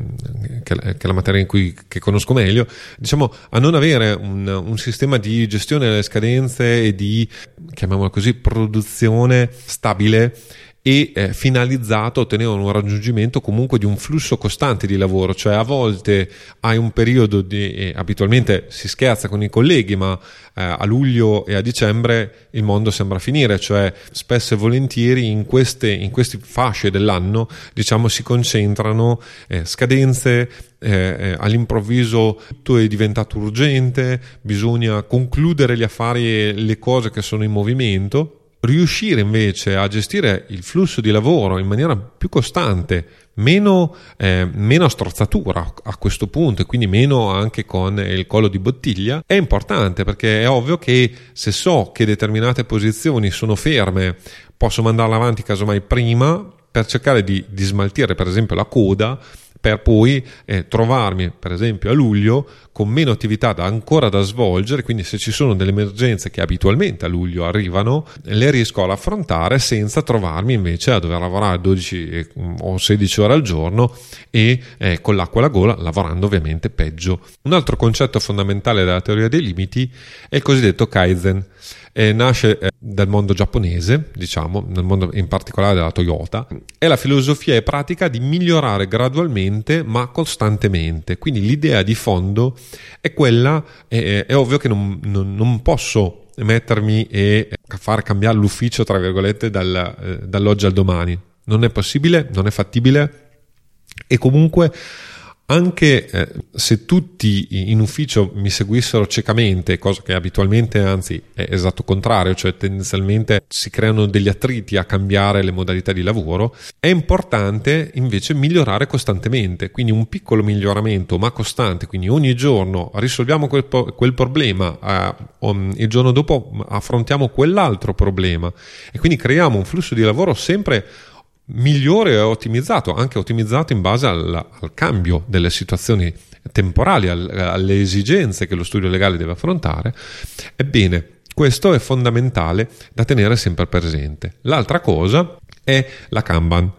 che, che, è la materia in cui conosco meglio, diciamo a non avere un, un, sistema di gestione delle scadenze e di, chiamiamolo così, produzione stabile e eh, finalizzato a ottenere un raggiungimento comunque di un flusso costante di lavoro, cioè a volte hai un periodo di, eh, abitualmente si scherza con i colleghi, ma eh, a luglio e a dicembre il mondo sembra finire, cioè spesso e volentieri in queste, in queste fasce dell'anno diciamo si concentrano eh, scadenze, eh, eh, all'improvviso tutto è diventato urgente, bisogna concludere gli affari e le cose che sono in movimento riuscire invece a gestire il flusso di lavoro in maniera più costante, meno, eh, meno strozzatura a questo punto e quindi meno anche con il collo di bottiglia, è importante perché è ovvio che se so che determinate posizioni sono ferme, posso mandarle avanti casomai prima per cercare di, di smaltire per esempio la coda per poi eh, trovarmi per esempio a luglio con meno attività da ancora da svolgere, quindi se ci sono delle emergenze che abitualmente a luglio arrivano, le riesco ad affrontare senza trovarmi invece a dover lavorare 12 eh, o 16 ore al giorno e eh, con l'acqua alla gola, lavorando ovviamente peggio. Un altro concetto fondamentale della teoria dei limiti è il cosiddetto Kaizen. Eh, nasce eh, dal mondo giapponese, diciamo, nel mondo in particolare della Toyota, e la filosofia è pratica di migliorare gradualmente ma costantemente. Quindi l'idea di fondo è quella, è, è ovvio che non, non, non posso mettermi e far cambiare l'ufficio, tra virgolette, dal, eh, dall'oggi al domani. Non è possibile, non è fattibile e comunque anche eh, se tutti in ufficio mi seguissero ciecamente, cosa che abitualmente anzi è esatto contrario, cioè tendenzialmente si creano degli attriti a cambiare le modalità di lavoro, è importante invece migliorare costantemente, quindi un piccolo miglioramento ma costante, quindi ogni giorno risolviamo quel, quel problema, eh, um, il giorno dopo affrontiamo quell'altro problema. E quindi creiamo un flusso di lavoro sempre migliore e ottimizzato, anche ottimizzato in base al, al cambio delle situazioni temporali, al, alle esigenze che lo studio legale deve affrontare. Ebbene, questo è fondamentale da tenere sempre presente. L'altra cosa è la Kanban.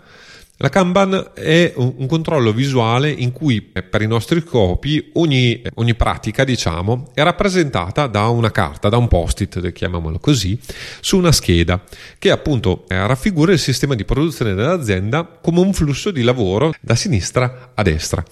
La Kanban è un controllo visuale in cui eh, per i nostri scopi ogni, ogni, pratica, diciamo, è rappresentata da una carta, da un post-it, chiamiamolo così, su una scheda che appunto eh, raffigura il sistema di produzione dell'azienda come un flusso di lavoro da sinistra a destra.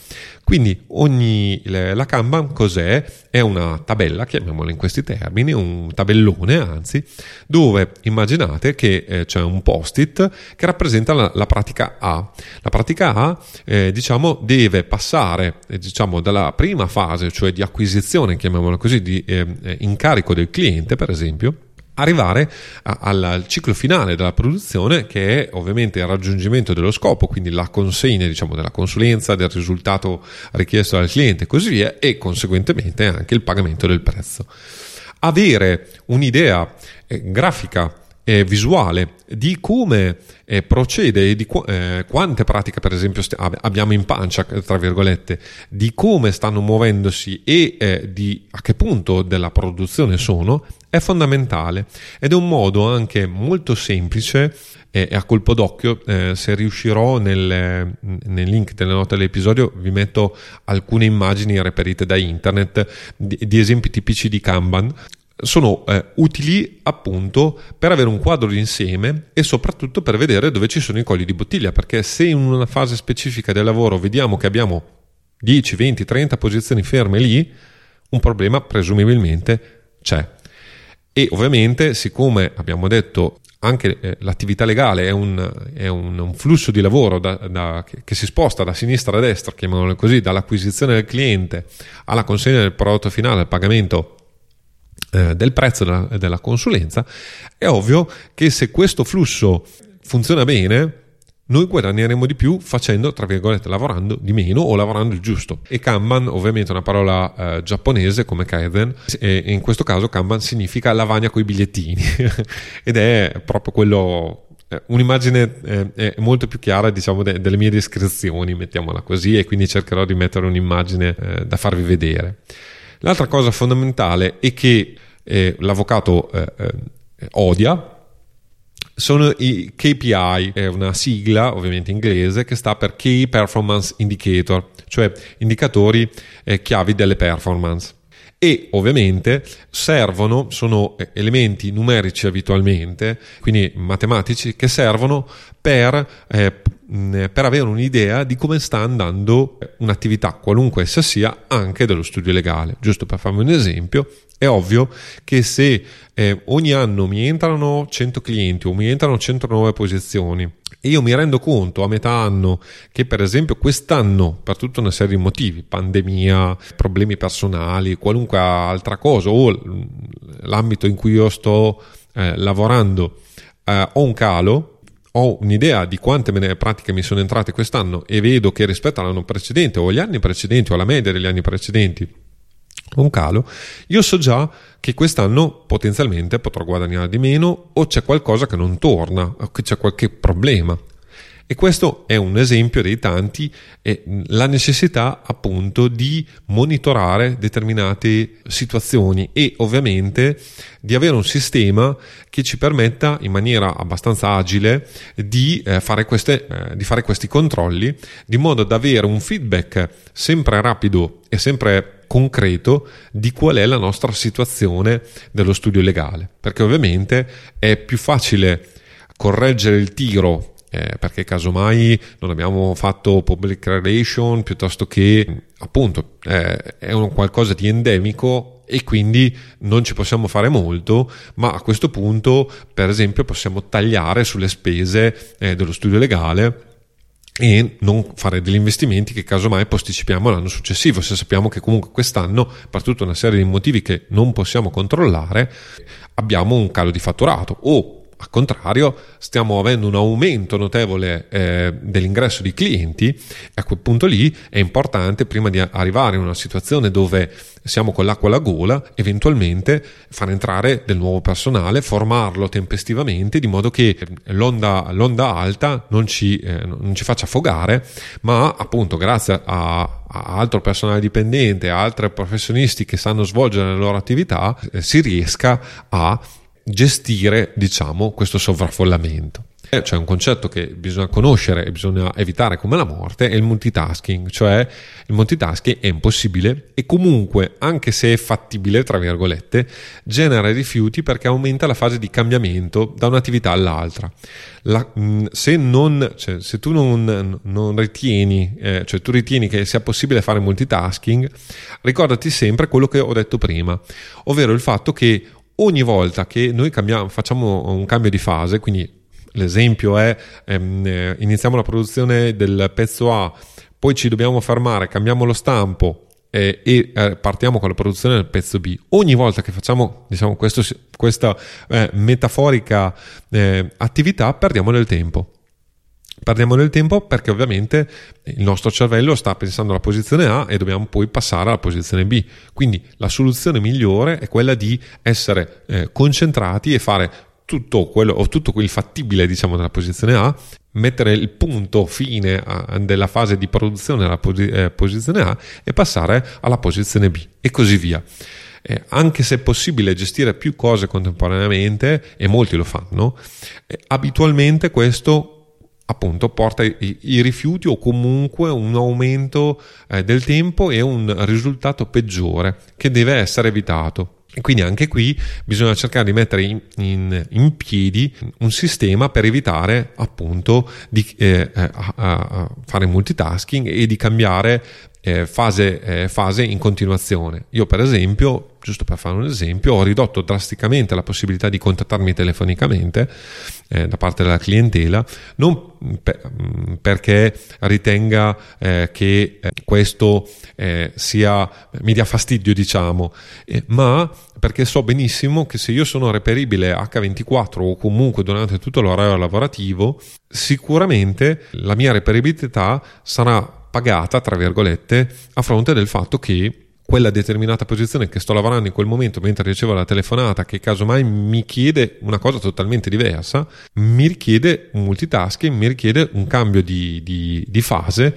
Quindi ogni, la Kanban cos'è? È una tabella, chiamiamola in questi termini, un tabellone anzi, dove immaginate che eh, c'è un post-it che rappresenta la, la pratica A. La pratica A eh, diciamo, deve passare eh, diciamo, dalla prima fase, cioè di acquisizione, chiamiamola così, di eh, incarico del cliente per esempio, arrivare a, al ciclo finale della produzione che è ovviamente il raggiungimento dello scopo, quindi la consegna diciamo, della consulenza, del risultato richiesto dal cliente e così via e conseguentemente anche il pagamento del prezzo. Avere un'idea eh, grafica e visuale di come eh, procede e di qu- eh, quante pratiche per esempio st- abbiamo in pancia tra virgolette di come stanno muovendosi e eh, di a che punto della produzione sono è fondamentale ed è un modo anche molto semplice e a colpo d'occhio eh, se riuscirò nel, nel, link delle note dell'episodio vi metto alcune immagini reperite da internet di, di esempi tipici di Kanban sono eh, utili appunto per avere un quadro di insieme e soprattutto per vedere dove ci sono i colli di bottiglia perché se in una fase specifica del lavoro vediamo che abbiamo 10, 20, 30 posizioni ferme lì un problema presumibilmente c'è. E ovviamente, siccome abbiamo detto anche eh, l'attività legale è un, è un, un flusso di lavoro da, da, che, che, si sposta da sinistra a destra, chiamiamolo così, dall'acquisizione del cliente alla consegna del prodotto finale, al pagamento eh, del prezzo della, della consulenza, è ovvio che se questo flusso funziona bene, noi guadagneremo di più facendo, tra virgolette, lavorando di meno o lavorando il giusto. E Kanban, ovviamente, è una parola eh, giapponese come Kaizen, e in questo caso Kanban significa lavagna coi bigliettini ed è proprio quello eh, un'immagine eh, molto più chiara diciamo de- delle mie descrizioni mettiamola così e quindi cercherò di mettere un'immagine eh, da farvi vedere l'altra cosa fondamentale è che eh, l'avvocato eh, odia sono i KPI, è una sigla ovviamente inglese che sta per Key Performance Indicator, cioè indicatori eh, chiavi delle performance. E ovviamente servono, sono eh, elementi numerici abitualmente, quindi matematici, che servono per, eh, per avere un'idea di come sta andando un'attività, qualunque essa sia, anche dello studio legale. Giusto per farvi un esempio, è ovvio che se eh, ogni anno mi entrano 100 clienti o mi entrano 100 nuove posizioni e io mi rendo conto a metà anno che per esempio quest'anno per tutta una serie di motivi, pandemia, problemi personali, qualunque altra cosa o l'ambito in cui io sto eh, lavorando eh, ho un calo, ho un'idea di quante pratiche mi sono entrate quest'anno e vedo che rispetto all'anno precedente o agli anni precedenti o alla media degli anni precedenti un calo, io so già che quest'anno potenzialmente potrò guadagnare di meno o c'è qualcosa che non torna o che c'è qualche problema. E questo è un esempio dei tanti, è la necessità appunto di monitorare determinate situazioni e ovviamente di avere un sistema che ci permetta in maniera abbastanza agile di, eh, fare, queste, eh, di fare questi controlli, di modo da avere un feedback sempre rapido e sempre concreto di qual è la nostra situazione dello studio legale, perché ovviamente è più facile correggere il tiro eh, perché casomai non abbiamo fatto public relation piuttosto che appunto eh, è un qualcosa di endemico e quindi non ci possiamo fare molto, ma a questo punto, per esempio, possiamo tagliare sulle spese eh, dello studio legale e non fare degli investimenti che casomai posticipiamo l'anno successivo. Se sappiamo che comunque quest'anno per tutta una serie di motivi che non possiamo controllare abbiamo un calo di fatturato o al contrario, stiamo avendo un aumento notevole eh, dell'ingresso di clienti. E a quel punto lì è importante, prima di arrivare in una situazione dove siamo con l'acqua alla gola, eventualmente far entrare del nuovo personale, formarlo tempestivamente, di modo che l'onda, l'onda alta non ci, eh, non ci, faccia affogare, ma appunto grazie a, altro personale dipendente, a altri professionisti che sanno svolgere la loro attività, eh, si riesca a gestire, diciamo, questo sovraffollamento. Eh, c'è un concetto che bisogna conoscere e bisogna evitare come la morte, è il multitasking, cioè il multitasking è impossibile e comunque, anche se è fattibile, tra virgolette, genera rifiuti perché aumenta la fase di cambiamento da un'attività all'altra. La, mm, se, non, cioè, se, tu non, non ritieni, eh, cioè tu ritieni che sia possibile fare multitasking, ricordati sempre quello che ho detto prima, ovvero il fatto che ogni volta che noi cambiamo, facciamo un cambio di fase, quindi l'esempio è ehm, eh, iniziamo la produzione del pezzo A, poi ci dobbiamo fermare, cambiamo lo stampo eh, e eh, partiamo con la produzione del pezzo B. Ogni volta che facciamo diciamo, questo, questa eh, metaforica eh, attività perdiamo del tempo. Perdiamo del tempo perché ovviamente il nostro cervello sta pensando alla posizione A e dobbiamo poi passare alla posizione B. Quindi la soluzione migliore è quella di essere eh, concentrati e fare tutto quello o tutto quel fattibile diciamo della posizione A, mettere il punto fine a, della fase di produzione della posi- eh, posizione A e passare alla posizione B e così via. Eh, anche se è possibile gestire più cose contemporaneamente, e molti lo fanno, eh, abitualmente questo appunto porta i, i, rifiuti o comunque un aumento eh, del tempo e un risultato peggiore che deve essere evitato. E quindi anche qui bisogna cercare di mettere in, in, in piedi un sistema per evitare appunto di eh, a, a fare multitasking e di cambiare eh, fase, eh, fase in continuazione. Io per esempio, giusto per fare un esempio, ho ridotto drasticamente la possibilità di contattarmi telefonicamente eh, da parte della clientela, non per, mm, perché ritenga eh, che eh, questo eh, sia, mi dia fastidio, diciamo, ma perché so benissimo che se io sono reperibile H24 o comunque durante tutto l'orario lavorativo, sicuramente la mia reperibilità sarà pagata, tra virgolette, a fronte del fatto che quella determinata posizione che sto lavorando in quel momento mentre ricevo la telefonata che casomai mi chiede una cosa totalmente diversa, mi richiede un multitasking, mi richiede un cambio di, di, di fase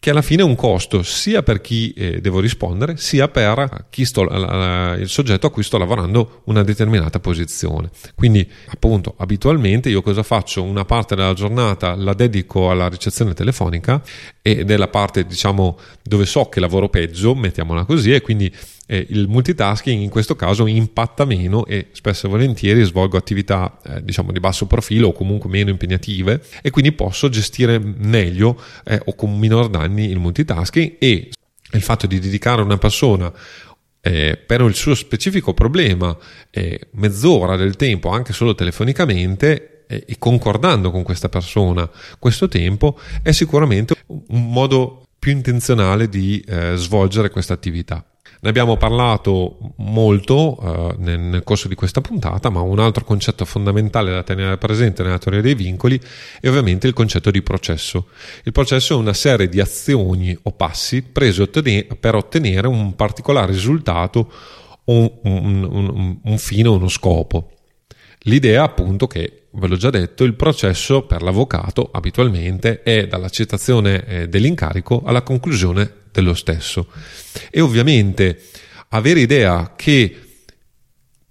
che alla fine è un costo sia per chi eh, devo rispondere, sia per chi sto, la, il soggetto a cui sto lavorando una determinata posizione. Quindi, appunto, abitualmente io cosa faccio? Una parte della giornata la dedico alla ricezione telefonica e nella parte, diciamo, dove so che lavoro peggio, mettiamola così, e quindi eh, il multitasking in questo caso impatta meno e spesso e volentieri svolgo attività eh, diciamo di basso profilo o comunque meno impegnative e quindi posso gestire meglio eh, o con minor danni il multitasking e il fatto di dedicare a una persona eh, per il suo specifico problema eh, mezz'ora del tempo anche solo telefonicamente eh, e concordando con questa persona questo tempo è sicuramente un modo più intenzionale di eh, svolgere questa attività. Ne abbiamo parlato molto uh, nel, nel, corso di questa puntata, ma un altro concetto fondamentale da tenere presente nella teoria dei vincoli è ovviamente il concetto di processo. Il processo è una serie di azioni o passi presi per ottenere un particolare risultato o un, un, un, un fine o uno scopo. L'idea appunto che, ve l'ho già detto, il processo per l'avvocato abitualmente è dall'accettazione eh, dell'incarico alla conclusione dello stesso. E ovviamente avere idea che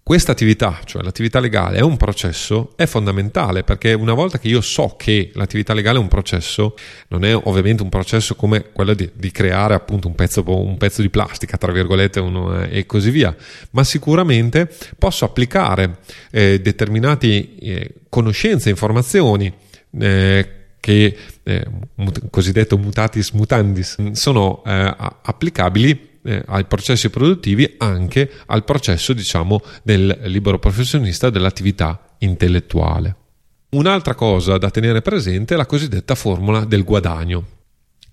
questa attività, cioè l'attività legale, è un processo, è fondamentale perché una volta che io so che l'attività legale è un processo, non è ovviamente un processo come quello di, di creare appunto un pezzo, un pezzo, di plastica, tra virgolette, uno, eh, e così via, ma sicuramente posso applicare eh, determinate eh, conoscenze, informazioni. Eh, che eh, cosiddetto mutatis mutandis sono eh, applicabili eh, ai processi produttivi anche al processo diciamo del libero professionista dell'attività intellettuale. Un'altra cosa da tenere presente è la cosiddetta formula del guadagno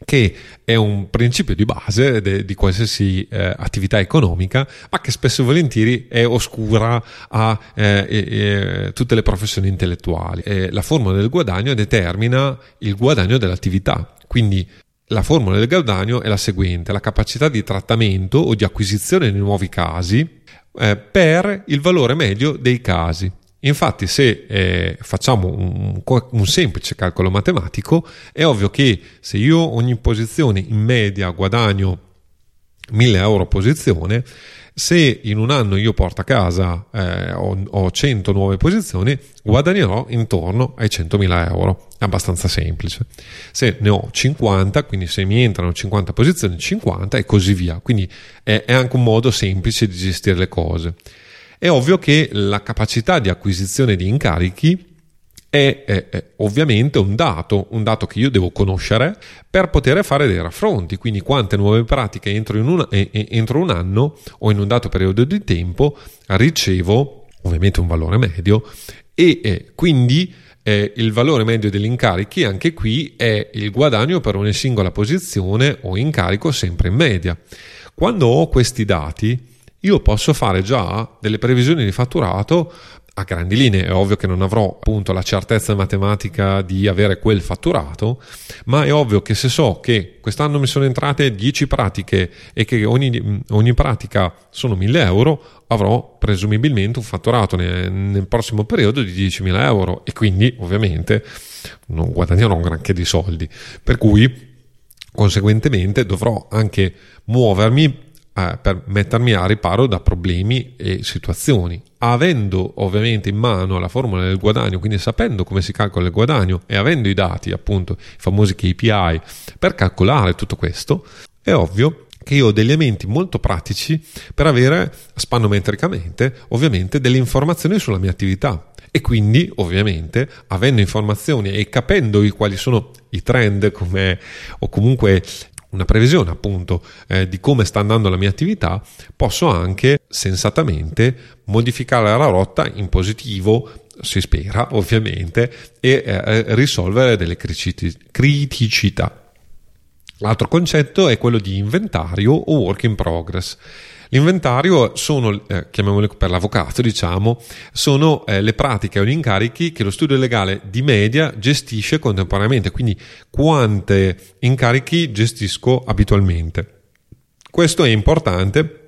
che è un principio di base de, di qualsiasi eh, attività economica, ma che spesso e volentieri è oscura a eh, eh, tutte le professioni intellettuali. la formula del guadagno determina il guadagno dell'attività, quindi la formula del guadagno è la seguente, la capacità di trattamento o di acquisizione di nuovi casi eh, per il valore medio dei casi. Infatti se eh, facciamo un, un, semplice calcolo matematico, è ovvio che se io ogni posizione in media guadagno 1000 euro posizione, se in un anno io porto a casa eh, ho, ho, 100 nuove posizioni, guadagnerò intorno ai 100.000 euro. Abbastanza semplice. Se ne ho 50, quindi se mi entrano 50 posizioni, 50 e così via. Quindi è, è anche un modo semplice di gestire le cose. È ovvio che la capacità di acquisizione di incarichi è, è, è, ovviamente un dato, un dato che io devo conoscere per poter fare dei raffronti, quindi quante nuove pratiche entro, una, entro un anno o in un dato periodo di tempo ricevo ovviamente un valore medio e eh, quindi eh, il valore medio degli incarichi anche qui è il guadagno per ogni singola posizione o incarico sempre in media. Quando ho questi dati io posso fare già delle previsioni di fatturato a grandi linee. È ovvio che non avrò appunto la certezza matematica di avere quel fatturato, ma è ovvio che se so che quest'anno mi sono entrate 10 pratiche e che ogni, ogni pratica sono 1000 euro, avrò presumibilmente un fatturato nel, nel prossimo periodo di 10.000 euro e quindi ovviamente non guadagnerò granché di soldi. Per cui conseguentemente dovrò anche muovermi eh, per mettermi a riparo da problemi e situazioni. Avendo ovviamente in mano la formula del guadagno, quindi sapendo come si calcola il guadagno e avendo i dati, appunto, i famosi KPI, per calcolare tutto questo, è ovvio che io ho degli elementi molto pratici per avere spannometricamente ovviamente delle informazioni sulla mia attività e quindi ovviamente avendo informazioni e capendo quali sono i trend come, o comunque una previsione appunto eh, di come sta andando la mia attività, posso anche sensatamente modificare la rotta in positivo, si spera ovviamente, e eh, risolvere delle criticità. L'altro concetto è quello di inventario o work in progress. L'inventario sono, eh, chiamiamole per l'avvocato, diciamo, sono eh, le pratiche o gli incarichi che lo studio legale di media gestisce contemporaneamente, quindi quante incarichi gestisco abitualmente. Questo è importante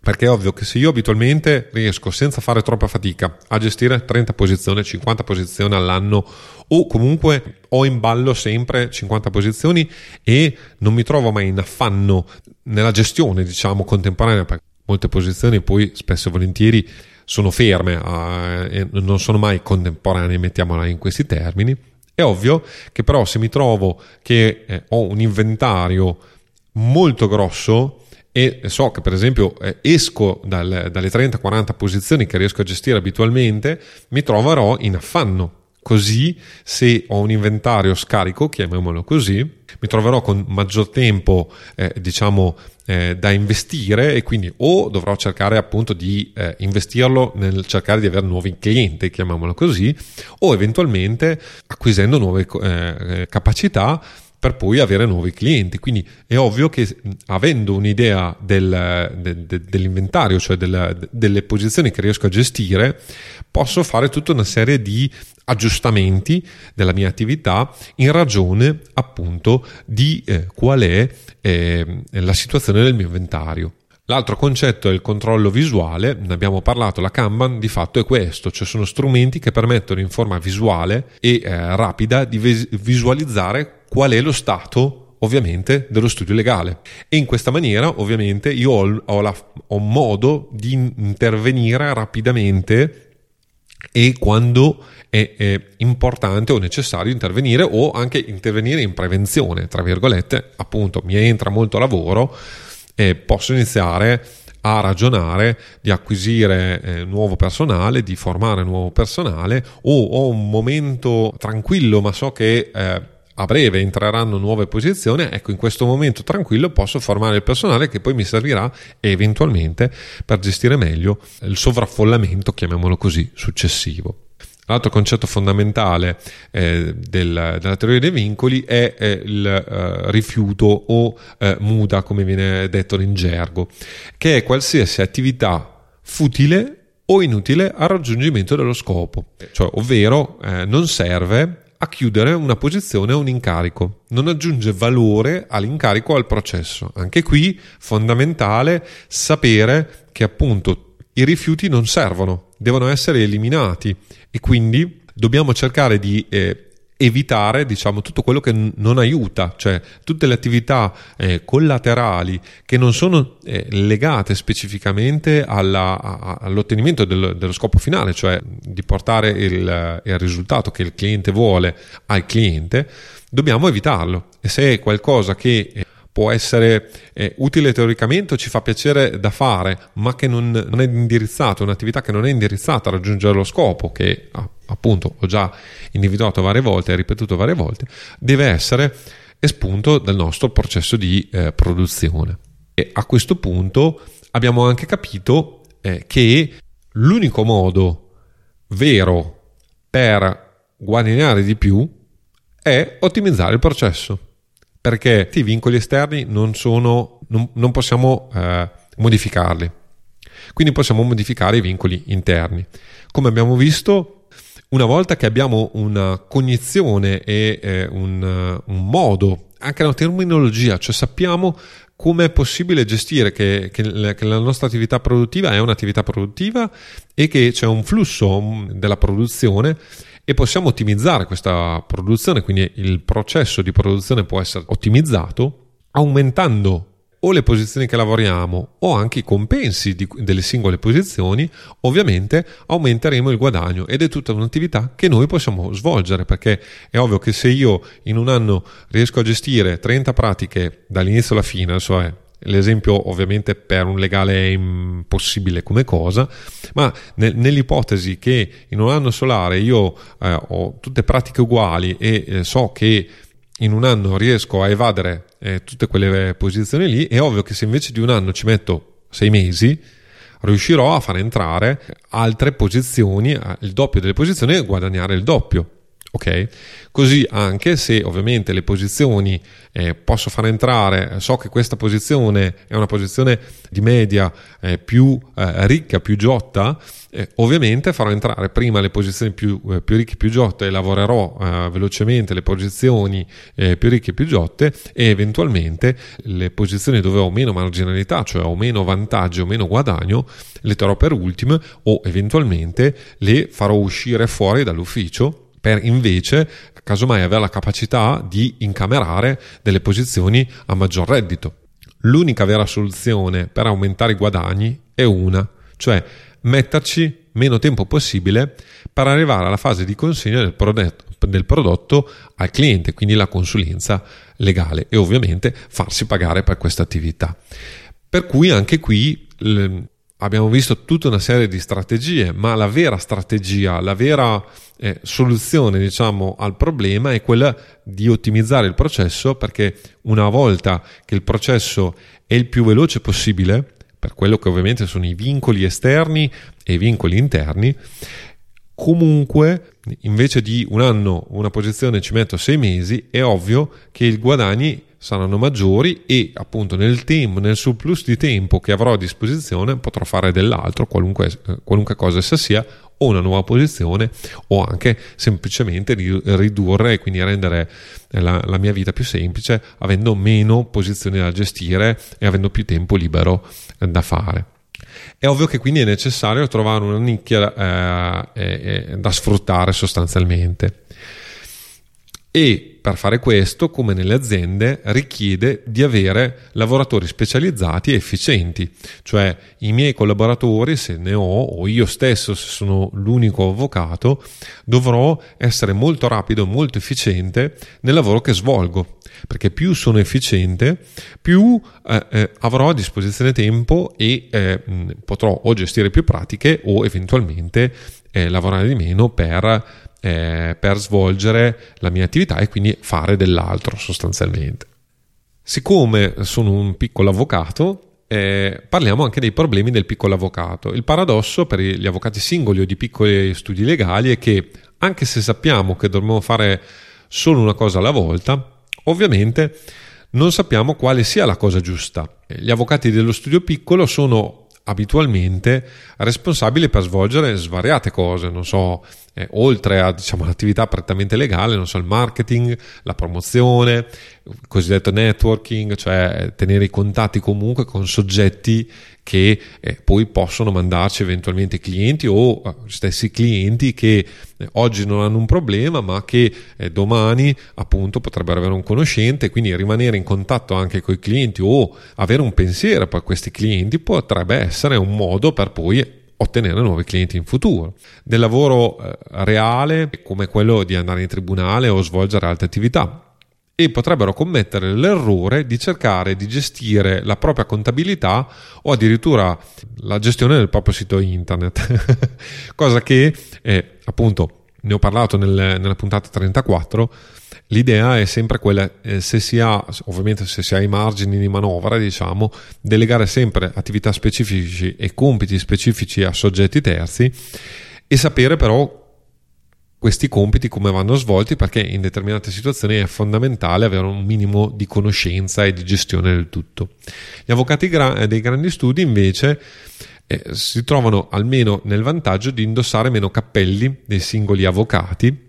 perché è ovvio che se io abitualmente riesco senza fare troppa fatica a gestire 30 posizioni, 50 posizioni all'anno o comunque ho in ballo sempre 50 posizioni e non mi trovo mai in affanno nella gestione, diciamo, contemporanea, perché molte posizioni poi spesso e volentieri sono ferme eh, e non sono mai contemporanee, mettiamola in questi termini. È ovvio che però se mi trovo che eh, ho un inventario molto grosso e so che per esempio eh, esco dal, dalle 30-40 posizioni che riesco a gestire abitualmente, mi troverò in affanno. Così, se ho un inventario scarico, chiamiamolo così, mi troverò con maggior tempo, eh, diciamo, eh, da investire e quindi o dovrò cercare appunto di eh, investirlo nel cercare di avere nuovi clienti, chiamiamolo così, o eventualmente acquisendo nuove eh, capacità per poi avere nuovi clienti. Quindi è ovvio che avendo un'idea del, de, de, dell'inventario, cioè del, delle posizioni che riesco a gestire, posso fare tutta una serie di aggiustamenti della mia attività in ragione appunto di eh, qual è eh, la situazione del mio inventario. L'altro concetto è il controllo visuale, ne abbiamo parlato, la Kanban di fatto è questo, cioè sono strumenti che permettono in forma visuale e eh, rapida di vis- visualizzare qual è lo stato ovviamente dello studio legale. E in questa maniera ovviamente io ho, ho, la, ho modo di intervenire rapidamente e quando è, è, importante o necessario intervenire o anche intervenire in prevenzione, tra virgolette, appunto mi entra molto lavoro e posso iniziare a ragionare di acquisire eh, nuovo personale, di formare nuovo personale o ho un momento tranquillo ma so che eh, a breve entreranno nuove posizioni, ecco in questo momento tranquillo posso formare il personale che poi mi servirà eventualmente per gestire meglio il sovraffollamento, chiamiamolo così, successivo. L'altro concetto fondamentale eh, del, della teoria dei vincoli è eh, il eh, rifiuto o eh, muda, come viene detto in gergo, che è qualsiasi attività futile o inutile al raggiungimento dello scopo, cioè, ovvero eh, non serve a chiudere una posizione o un incarico, non aggiunge valore all'incarico o al processo. Anche qui fondamentale sapere che appunto i rifiuti non servono, devono essere eliminati e quindi dobbiamo cercare di eh, evitare diciamo tutto quello che n- non aiuta, cioè tutte le attività eh, collaterali che non sono eh, legate specificamente alla, a, all'ottenimento del, dello scopo finale, cioè di portare il, il, risultato che il cliente vuole al cliente, dobbiamo evitarlo. E se è qualcosa che eh, può essere eh, utile teoricamente o ci fa piacere da fare, ma che non, non, è indirizzato, un'attività che non è indirizzata a raggiungere lo scopo, che appunto ho già individuato varie volte e ripetuto varie volte, deve essere espunto dal nostro processo di eh, produzione. E a questo punto abbiamo anche capito eh, che l'unico modo vero per guadagnare di più è ottimizzare il processo perché i vincoli esterni non, sono, non, non possiamo eh, modificarli. Quindi possiamo modificare i vincoli interni. Come abbiamo visto, una volta che abbiamo una cognizione e eh, un, un, modo, anche una terminologia, cioè sappiamo come è possibile gestire che, che, che, la nostra attività produttiva è un'attività produttiva e che c'è un flusso mm, della produzione e possiamo ottimizzare questa produzione, quindi il processo di produzione può essere ottimizzato aumentando o le posizioni che lavoriamo o anche i compensi di, delle singole posizioni, ovviamente aumenteremo il guadagno ed è tutta un'attività che noi possiamo svolgere perché è ovvio che se io in un anno riesco a gestire 30 pratiche dall'inizio alla fine, cioè L'esempio ovviamente per un legale è impossibile come cosa, ma ne, nell'ipotesi che in un anno solare io eh, ho tutte pratiche uguali e eh, so che in un anno riesco a evadere eh, tutte quelle posizioni lì, è ovvio che se invece di un anno ci metto sei mesi, riuscirò a far entrare altre posizioni, eh, il doppio delle posizioni e guadagnare il doppio. Ok? Così anche se ovviamente le posizioni eh, posso far entrare, so che questa posizione è una posizione di media eh, più eh, ricca, più giotta, eh, ovviamente farò entrare prima le posizioni più, eh, più ricche, più giotte e lavorerò eh, velocemente le posizioni più ricche più giotte e eventualmente le posizioni dove ho meno marginalità, cioè ho meno vantaggio, meno guadagno, le terrò per ultime o eventualmente le farò uscire fuori dall'ufficio per invece casomai avere la capacità di incamerare delle posizioni a maggior reddito. L'unica vera soluzione per aumentare i guadagni è una, cioè metterci meno tempo possibile per arrivare alla fase di consegna del prodotto, del prodotto al cliente, quindi la consulenza legale e ovviamente farsi pagare per questa attività. Per cui anche qui abbiamo visto tutta una serie di strategie, ma la vera strategia, la vera eh, soluzione diciamo, al problema è quella di ottimizzare il processo perché una volta che il processo è il più veloce possibile, per quello che ovviamente sono i vincoli esterni e i vincoli interni, comunque invece di un anno una posizione ci metto sei mesi, è ovvio che i guadagni saranno maggiori e appunto nel tempo, nel surplus di tempo che avrò a disposizione potrò fare dell'altro, qualunque, qualunque cosa essa sia, o una nuova posizione o anche semplicemente ridurre e quindi rendere la, la mia vita più semplice avendo meno posizioni da gestire e avendo più tempo libero da fare. È ovvio che quindi è necessario trovare una nicchia eh, eh, da sfruttare sostanzialmente. e per fare questo, come nelle aziende, richiede di avere lavoratori specializzati e efficienti, cioè i miei collaboratori, se ne ho, o io stesso, se sono l'unico avvocato, dovrò essere molto rapido, molto efficiente nel lavoro che svolgo, perché più sono efficiente, più eh, eh, avrò a disposizione tempo e eh, potrò o gestire più pratiche o eventualmente eh, lavorare di meno per eh, per svolgere la mia attività e quindi fare dell'altro sostanzialmente. Siccome sono un piccolo avvocato, eh, parliamo anche dei problemi del piccolo avvocato. Il paradosso per gli avvocati singoli o di piccoli studi legali è che anche se sappiamo che dobbiamo fare solo una cosa alla volta, ovviamente non sappiamo quale sia la cosa giusta. Gli avvocati dello studio piccolo sono abitualmente responsabili per svolgere svariate cose, non so, eh, oltre a diciamo, l'attività prettamente legale, non so, il marketing, la promozione, il cosiddetto networking, cioè tenere i contatti comunque con soggetti che eh, poi possono mandarci eventualmente clienti o eh, stessi clienti che eh, oggi non hanno un problema ma che eh, domani appunto potrebbero avere un conoscente. Quindi rimanere in contatto anche con i clienti o avere un pensiero per questi clienti potrebbe essere un modo per poi ottenere nuovi clienti in futuro. Del lavoro eh, reale come quello di andare in tribunale o svolgere altre attività e potrebbero commettere l'errore di cercare di gestire la propria contabilità o addirittura la gestione del proprio sito internet, cosa che eh, appunto ne ho parlato nel, nella puntata 34 L'idea è sempre quella, eh, se si ha, ovviamente se si ha i margini di manovra, diciamo, delegare sempre attività specifici e compiti specifici a soggetti terzi e sapere però questi compiti come vanno svolti perché in determinate situazioni è fondamentale avere un minimo di conoscenza e di gestione del tutto. Gli avvocati gra- dei grandi studi invece eh, si trovano almeno nel vantaggio di indossare meno cappelli dei singoli avvocati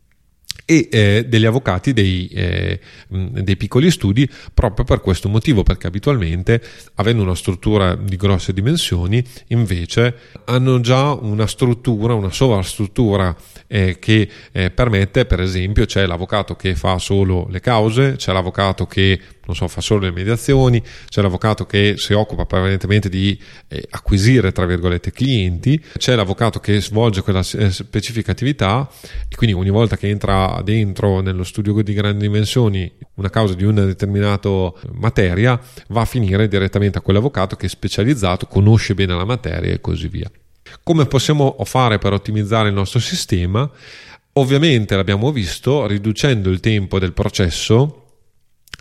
e eh, degli avvocati dei, eh, dei, piccoli studi proprio per questo motivo, perché abitualmente, avendo una struttura di grosse dimensioni, invece hanno già una struttura, una sovrastruttura eh, che eh, permette, per esempio, c'è l'avvocato che fa solo le cause, c'è l'avvocato che so, fa solo le mediazioni, c'è l'avvocato che si occupa prevalentemente di eh, acquisire, tra virgolette, clienti, c'è l'avvocato che svolge quella eh, specifica attività e quindi ogni volta che entra dentro nello studio di grandi dimensioni una causa di una determinata materia va a finire direttamente a quell'avvocato che è specializzato, conosce bene la materia e così via. Come possiamo fare per ottimizzare il nostro sistema? Ovviamente l'abbiamo visto riducendo il tempo del processo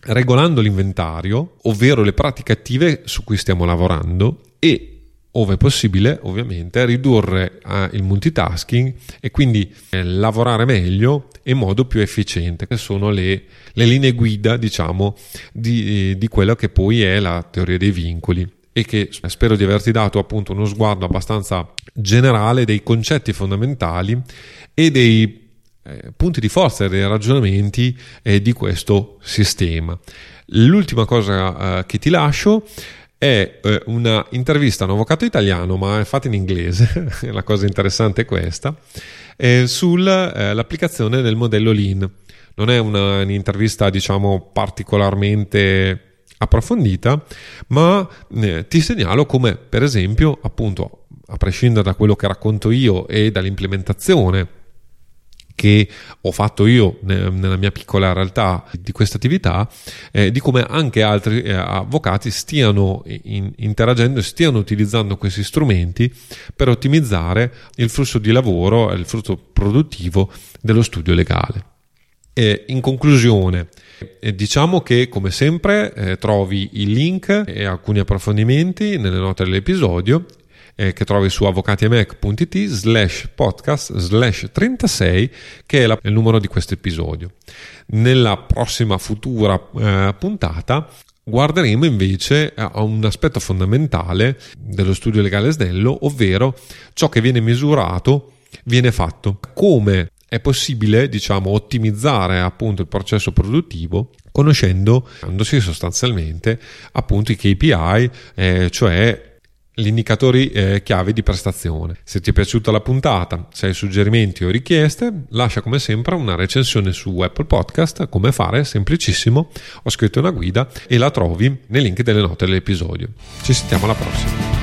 regolando l'inventario, ovvero le pratiche attive su cui stiamo lavorando e ove possibile ovviamente ridurre eh, il multitasking e quindi eh, lavorare meglio in modo più efficiente che sono le, le linee guida diciamo di, di quello che poi è la teoria dei vincoli e che spero di averti dato appunto uno sguardo abbastanza generale dei concetti fondamentali e dei eh, punti di forza e dei ragionamenti eh, di questo sistema. L'ultima cosa eh, che ti lascio è eh, una intervista a un avvocato italiano, ma è fatta in inglese, la cosa interessante è questa, eh, sull'applicazione del modello Lean. Non è una, un'intervista, diciamo, particolarmente approfondita, ma eh, ti segnalo come, per esempio, appunto, a prescindere da quello che racconto io e dall'implementazione che ho fatto io nella mia piccola realtà di questa attività, eh, di come anche altri eh, avvocati stiano in, interagendo e stiano utilizzando questi strumenti per ottimizzare il flusso di lavoro e il flusso produttivo dello studio legale. E in conclusione, eh, diciamo che come sempre eh, trovi il link e alcuni approfondimenti nelle note dell'episodio eh, che trovi su avvocatiemac.it slash podcast slash 36 che è la, il numero di questo episodio. Nella prossima futura eh, puntata guarderemo invece a un aspetto fondamentale dello studio legale snello, ovvero ciò che viene misurato viene fatto. Come è possibile, diciamo, ottimizzare appunto il processo produttivo conoscendo sostanzialmente appunto i KPI, eh, cioè gli indicatori eh, chiave di prestazione. Se ti è piaciuta la puntata, se hai suggerimenti o richieste, lascia come sempre una recensione su Apple Podcast, come fare, semplicissimo, ho scritto una guida e la trovi nei link delle note dell'episodio. Ci sentiamo alla prossima.